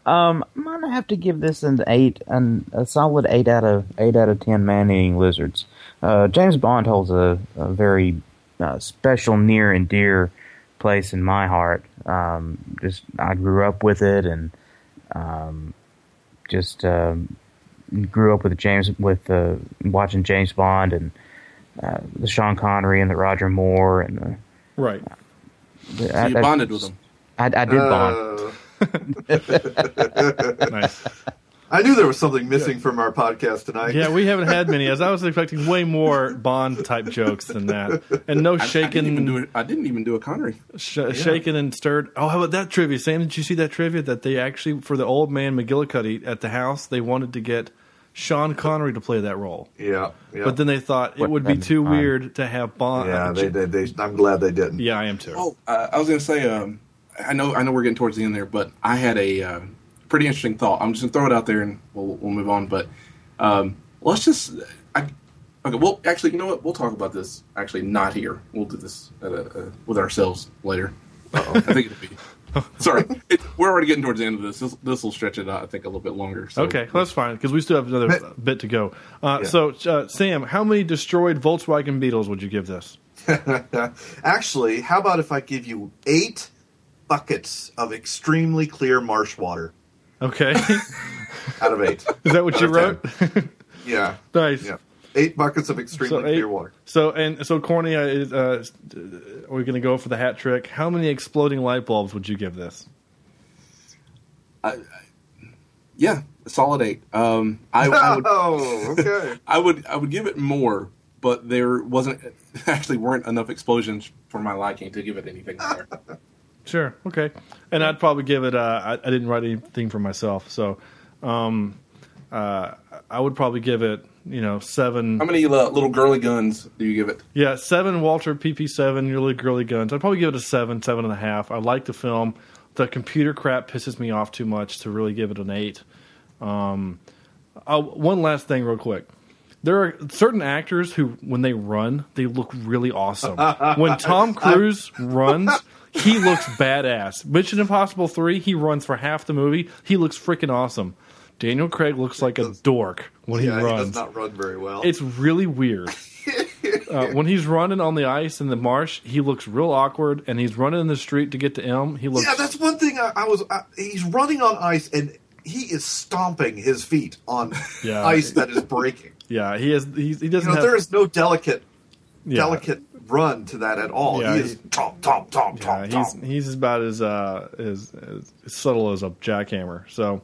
I'm gonna have to give this an eight, an, a solid eight out of eight out of ten man-eating lizards. Uh, James Bond holds a, a very uh, special, near and dear place in my heart. Um, just I grew up with it, and um, just um, grew up with James with uh, watching James Bond and uh, the Sean Connery and the Roger Moore and the.
right.
the
So you bonded with them.
I, I did bond.
Uh,
Nice.
I knew there was something missing from our podcast tonight.
Yeah, we haven't had many, as I was expecting way more Bond type jokes than that, and no
I, I didn't even do
shaking,
it. I didn't even do a Connery.
sh- shaken and stirred. Oh, how about that trivia, Sam? Did you see that trivia that they actually for the old man McGillicuddy at the house they wanted to get Sean Connery to play that role,
yeah, yeah.
but then they thought it
What
would be
kind of
too
fun.
weird to have Bond.
yeah, they, they, they, I'm glad they didn't.
yeah, I am too.
Oh, uh, I was going to say. Um, I know. I know we're getting towards the end there, but I had a uh, pretty interesting thought. I'm just going to throw it out there, and we'll we'll move on. But um, let's just. I, okay. Well, actually, you know what? We'll talk about this. Actually, not here. We'll do this at a, uh, with ourselves later. I think it'll be. Sorry, it, we're already getting towards the end of this. This this will stretch it out. I think a little bit longer. So.
Okay, well, that's fine because we still have another
Ma-
bit to go. Uh,
Yeah.
So, uh, Sam, how many destroyed Volkswagen Beetles would you give this?
Actually, how about if I give you eight buckets of extremely clear marsh water
Okay,
out of eight?
is that what you wrote?
yeah,
nice.
yeah. Eight buckets of extremely
eight-
clear water.
So and so, Corny, uh, is, uh, are we going to go for the hat trick? How many exploding light bulbs would you give this?
Yeah, a solid eight. Um, I, I would.
Oh, okay.
I would I would give it more, but there wasn't actually weren't enough explosions for my liking to give it anything higher.
Sure. Okay. And I'd probably give it. Uh, I, I didn't write anything for myself, so um, uh, I would probably give it. You know, seven.
How many uh, little girly guns do you give it?
Yeah, seven Walther PP seven, really girly guns. I'd probably give it a seven, seven and a half. I like the film. The computer crap pisses me off too much to really give it an eight. Um, uh, one last thing, real quick. There are certain actors who, when they run, they look really awesome. when Tom Cruise runs, he looks badass. Mission Impossible three, he runs for half the movie. He looks freaking awesome. Daniel Craig looks like a dork when
yeah,
he
he
runs.
does not run very well.
It's really weird. uh, when he's running on the ice in the marsh, he looks real awkward, and he's running in the street to get to M. He looks
yeah, that's one thing. I, I was. I, he's running on ice, and he is stomping his feet on
Yeah.
ice that is breaking.
yeah. He has he's, he doesn't
know,
have
there is no delicate,
yeah,
delicate run to that at all.
Yeah,
he is tom tom tom
Yeah, he's he's about as uh as, as subtle as a jackhammer. So.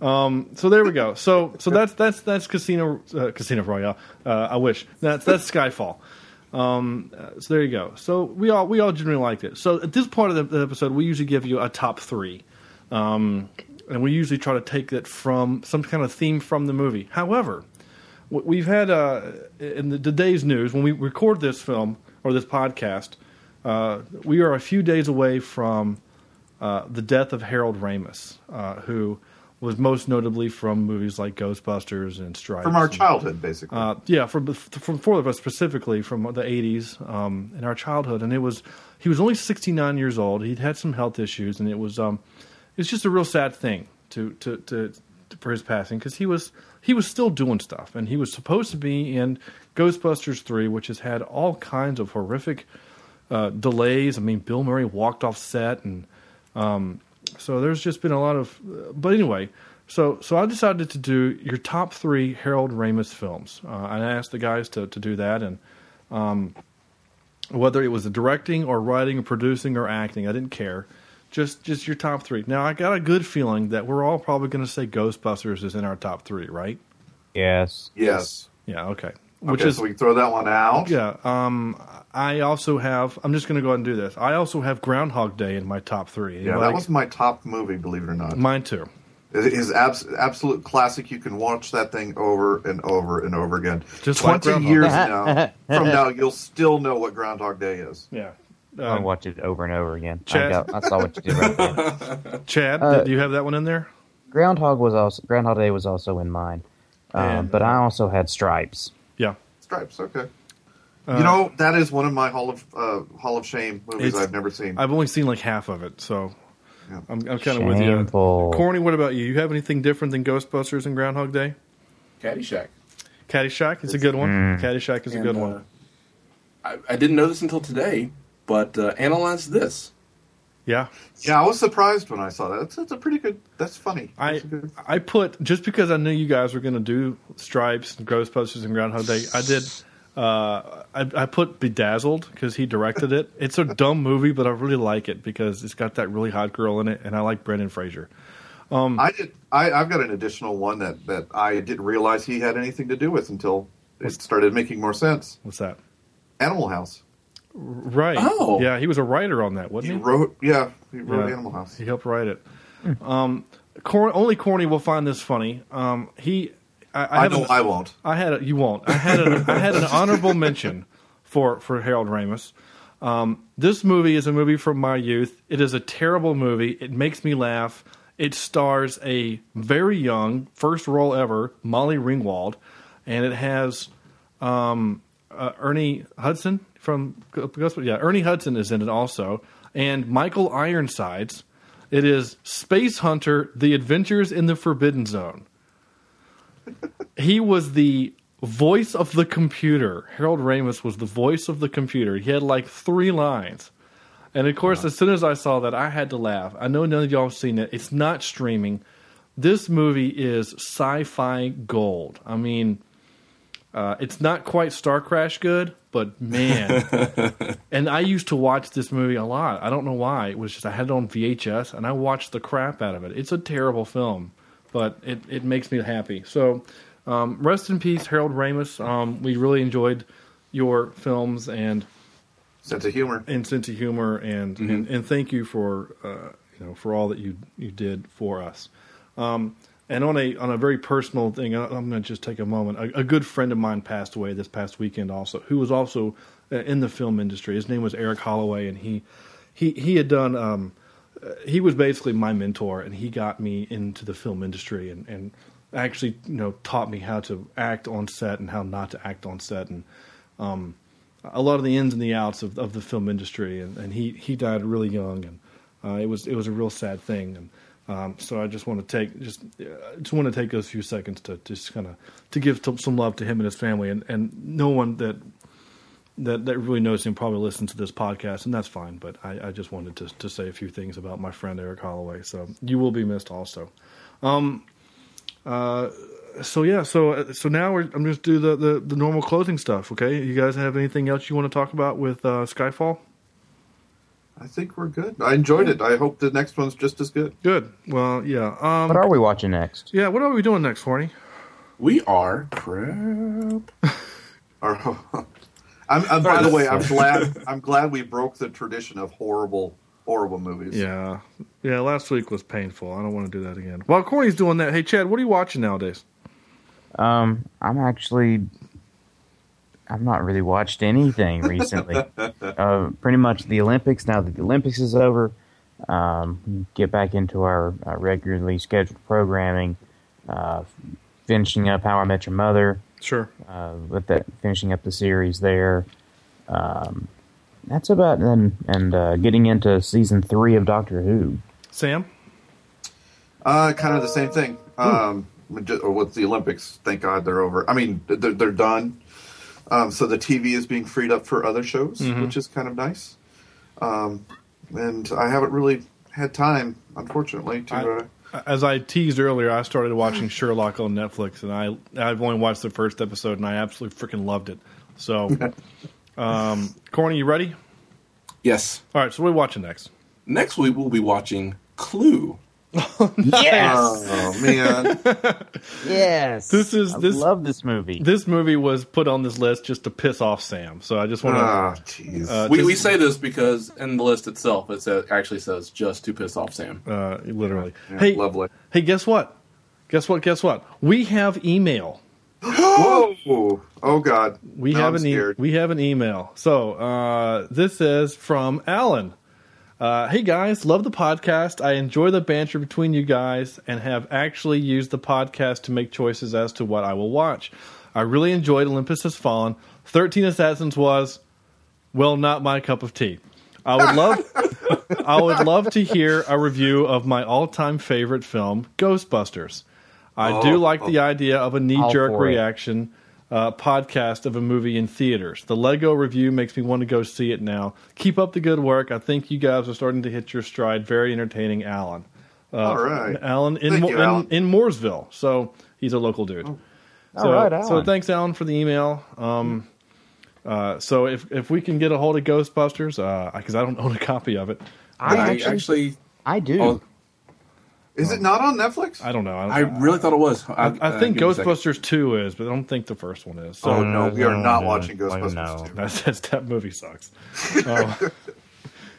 Um, so there we go. So so that's that's that's Casino uh, Casino Royale. Uh, I wish that's that's Skyfall. Um, uh, so there you go. So we all we all generally liked it. So at this part of the, the episode, we usually give you a top three, um, and we usually try to take it from some kind of theme from the movie. However, we've had uh, in the today's news when we record this film or this podcast, uh, we are a few days away from uh, the death of Harold Ramis, uh, who was most notably from movies like Ghostbusters and Stripes.
From our
and-
childhood, basically.
uh, yeah, from from four of us specifically from the '80s um, in our childhood, and it was he was only 69 years old. He'd had some health issues, and it was um, it's just a real sad thing to to, to, to for his passing because he was he was still doing stuff, and he was supposed to be in Ghostbusters three, which has had all kinds of horrific uh, delays. I mean, Bill Murray walked off set, and um, so there's just been a lot of. Uh, but anyway, so so I decided to do your top three Harold Ramis films. Uh, I asked the guys to to do that, and um, whether it was the directing or writing or producing or acting, I didn't care. Just just your top three. Now I got a good feeling that we're all probably going to say Ghostbusters is in our top three, right?
Yes.
yes.
Yeah. Okay. Which
okay,
is
so we can throw that one out.
yeah. Um, I also have. I'm just going to go ahead and do this. I also have Groundhog Day in my top three.
Yeah,
Anybody-
that was my top movie, believe it or not.
mine too.
It is abs- absolute classic. You can watch that thing over and over and over again.
Just
Twenty
Groundhog
years now, from now, you'll still know what Groundhog Day is.
Yeah.
I watch it over and over again. I,
Chad?
got, I saw what you did right there.
Chad,
Uh,
do you have that one in there?
Groundhog was also Groundhog Day was also in mine, um,
And,
but I also had Stripes.
Yeah.
Stripes. Okay. you know that is one of my Hall of uh, Hall of Shame movies I've never seen.
I've only seen like half of it, so
Yeah.
I'm, I'm kind of with you.
Shameful.
Corny, what about you? You have anything different than Ghostbusters and Groundhog Day?
Caddyshack.
Caddyshack is a good one.
Mm.
Caddyshack is a
And,
good
uh,
one.
I, I didn't know this until today, but uh, analyze this.
Yeah.
yeah, I was surprised when I saw that. That's, it's a pretty good. That's funny.
I
That's a good-
I put just because I knew you guys were going to do Stripes and Ghostbusters and Groundhog Day. I did. Uh, I, I put Bedazzled because he directed it. It's a dumb movie, but I really like it because it's got that really hot girl in it, and I like Brendan Fraser.
Um, I did. I, I've got an additional one that that I didn't realize he had anything to do with until it started making more sense.
What's that?
Animal House.
Right.
Oh.
Yeah, he was a writer on that, wasn't he? he?
wrote. Yeah, he wrote
Yeah.
Animal House.
He helped write it. Um, Cor- only Corny will find this funny. Um, he, I, I,
I know
an-
I won't.
I had a, you won't. I had an, I had an honorable mention for for Harold Ramis. Um, this movie is a movie from my youth. It is a terrible movie. It makes me laugh. It stars a very young, first role ever, Molly Ringwald, and it has um, uh, Ernie Hudson from. Yeah, Ernie Hudson is in it also, and Michael Ironsides. It is Space Hunter: The Adventures in the Forbidden Zone. he was the voice of the computer. Harold Ramis was the voice of the computer. He had like three lines. And of course, as soon as I saw that, I had to laugh. I know none of y'all have seen it. It's not streaming. This movie is sci fi gold. I mean, uh, it's not quite Star Crash good, but man. and I used to watch this movie a lot. I don't know why. It was just I had it on VHS and I watched the crap out of it. It's a terrible film, but it, it makes me happy. So, um, rest in peace, Harold Ramis. Um, we really enjoyed your films and
Sense of humor.
and sense of humor, and and, and thank you for uh, you know for all that you you did for us. Um, and on a on a very personal thing, I'm going to just take a moment. A, a good friend of mine passed away this past weekend, also, who was also uh, in the film industry. His name was Eric Holloway, and he he he had done. Um, uh, he was basically my mentor, and he got me into the film industry, and and actually you know taught me how to act on set and how not to act on set, and um, a lot of the ins and the outs of, of the film industry, and, and he, he died really young, and uh, it was it was a real sad thing, and um, so I just want to take just uh, just want to take those few seconds to just kind of to give to, some love to him and his family, and, and no one that that that really knows him probably listens to this podcast, and that's fine. But I, I just wanted to to say a few things about my friend Eric Holloway. So you will be missed also. Um, uh, so yeah, so uh, so now we're, I'm just do the, the the normal closing stuff. Okay, you guys have anything else you want to talk about with uh, Skyfall?
I think we're good. I enjoyed it. I hope the next one's just as good.
Good. Well, yeah. Um,
What are we watching next?
yeah. What are we doing next, Horny?
We are crap.
Or, I'm, I'm, by the way, I'm glad. I'm glad we broke the tradition of horrible, horrible movies.
Yeah, yeah. Last week was painful. I don't want to do that again. While Corny's doing that, hey Chad, what are you watching nowadays?
Um, I'm actually, I've not really watched anything recently. uh, pretty much the Olympics. Now that the Olympics is over, um, get back into our uh, regularly scheduled programming. Uh, finishing up How I Met Your Mother.
Sure.
uh, with that finishing up the series there. Um, that's about and and uh, getting into season three of Doctor Who.
Sam.
Uh, kind of the same thing. Um, ju- or with the Olympics, thank God they're over. I mean, they're, they're done. Um, so the TV is being freed up for other shows, which is kind of nice. Um, and I haven't really had time, unfortunately, to.
I-
uh,
As I teased earlier, I started watching Sherlock on Netflix, and I I've only watched the first episode, and I absolutely freaking loved it. So, um, Corny, you ready?
Yes.
All right. So what are we watching next?
Next week we'll be watching Clue.
Yes,
oh man,
yes.
This is-
I
this-
love this movie.
This movie was put on this list just to piss off Sam. So I just want to.
ah, jeez.
Uh,
We,
just-
we say this because in the list itself it says, actually says just to piss off Sam.
uh, literally.
Yeah,
hey,
lovely.
hey, guess what? Guess what? Guess what? We have email.
Whoa! Oh God!
We
Now
have
I'm
an e-
scared.
we have an email. So uh, this is from Alan. Uh, hey guys, love the podcast. I enjoy the banter between you guys and have actually used the podcast to make choices as to what I will watch. I really enjoyed Olympus Has Fallen. Thirteen Assassins was, well, not my cup of tea. I would love, I would love to hear a review of my all-time favorite film, Ghostbusters. I do
Oh,
like the idea of a knee-jerk
reaction. it.
Reaction uh, podcast of a movie in theaters. The Lego review makes me want to go see it now. Keep up the good work. I think you guys are starting to hit your stride. Very entertaining, Alan. Uh,
All right.
Alan in,
Thank
Mo-
you, Alan.
in in Mooresville. So he's a local dude.
Oh.
So,
All right,
so thanks, Alan, for the email. Um, uh, so if if we can get a hold of Ghostbusters, because I don't own a copy of it,
I
I
actually,
actually,
I do.
Oh,
Is it not on Netflix?
I don't know. I,
I really thought it was.
I, I
uh,
think
give me a second.
Ghostbusters Two is, but I don't think the first one is. So
Oh no, we are not watching Ghostbusters 2.
that's, that's that movie sucks. Oh.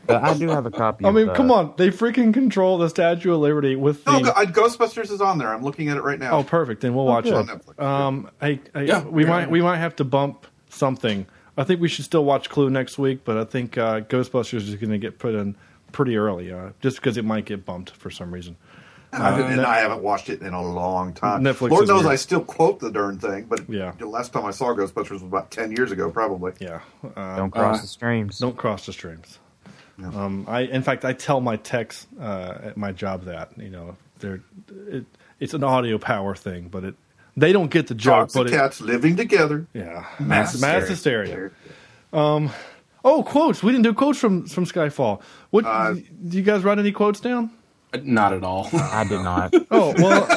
But I do have a copy.
I mean,
the-
come on, they freaking control the Statue of Liberty with the.
No, uh, Ghostbusters is on there. I'm looking at it right now.
Oh, perfect. Then we'll watch
good.
it.
On Netflix.
Um, hey, hey,
Yeah,
we
yeah.
might we might have to bump something. I think we should still watch Clue next week, but I think uh, Ghostbusters is going to get put in pretty early, uh, just because it might get bumped for some reason.
I and I haven't watched it in a long time.
Netflix
Lord knows
weird.
I still quote the darn thing, but
Yeah.
the last time I saw Ghostbusters was about ten years ago, probably.
Yeah, uh,
don't cross
uh,
the streams.
don't cross the streams. Um, I, in fact, I tell my techs uh, at my job that you know they're it, it's an audio power thing, but it they don't get the joke.
Dogs and
But it,
cats living together.
yeah,
Mass
mass
hysteria.
hysteria. Oh, quotes. We didn't do quotes from from Skyfall. What
Uh,
do you guys write any quotes down?
Not at all.
I did not.
Oh well,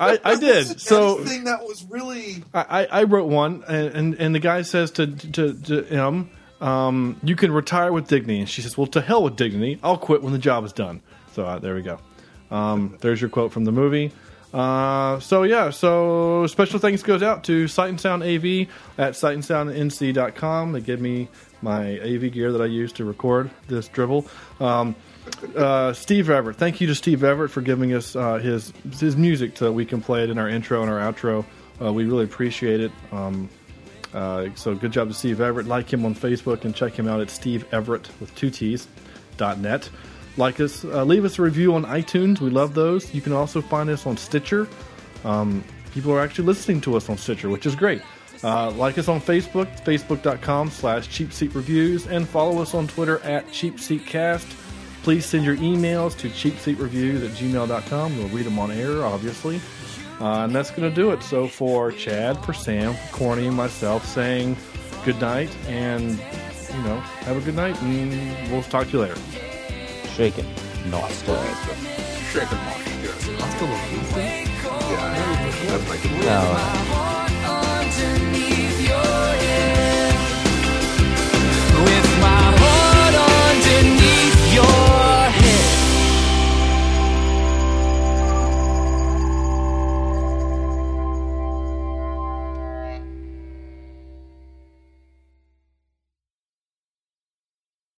I I did. So
Anything that was really
I, I wrote one, and, and and the guy says to to, to him, um, "You can retire with dignity." And she says, "Well, to hell with dignity. I'll quit when the job is done." So uh, there we go. Um, there's your quote from the movie. Uh, so yeah, so special thanks goes out to Sight and Sound AV at sightandsoundnc.com. They give me my AV gear that I use to record this dribble. Um, uh, Steve Everett, thank you to Steve Everett for giving us uh, his his music so that we can play it in our intro and our outro. Uh, we really appreciate it. Um, uh, so good job to Steve Everett. Like him on Facebook and check him out at Steve Everett with two T's dot net. Like us, uh, leave us a review on iTunes. We love those. You can also find us on Stitcher. Um, people are actually listening to us on Stitcher, which is great. Uh, like us on Facebook, facebook.com slash cheap seat reviews, and follow us on Twitter at cheapseatcast. Please send your emails to cheapseatreviews at gmail.com. We'll read them on air, obviously. Uh, and that's going to do it. So for Chad, for Sam, for Corny, and myself, saying good night and, you know, have a good night, and we'll talk to you later.
Shaken, not stirred.
Shaken, not stirred. Hasta luego.
Yeah, I like a...
No. With my heart underneath your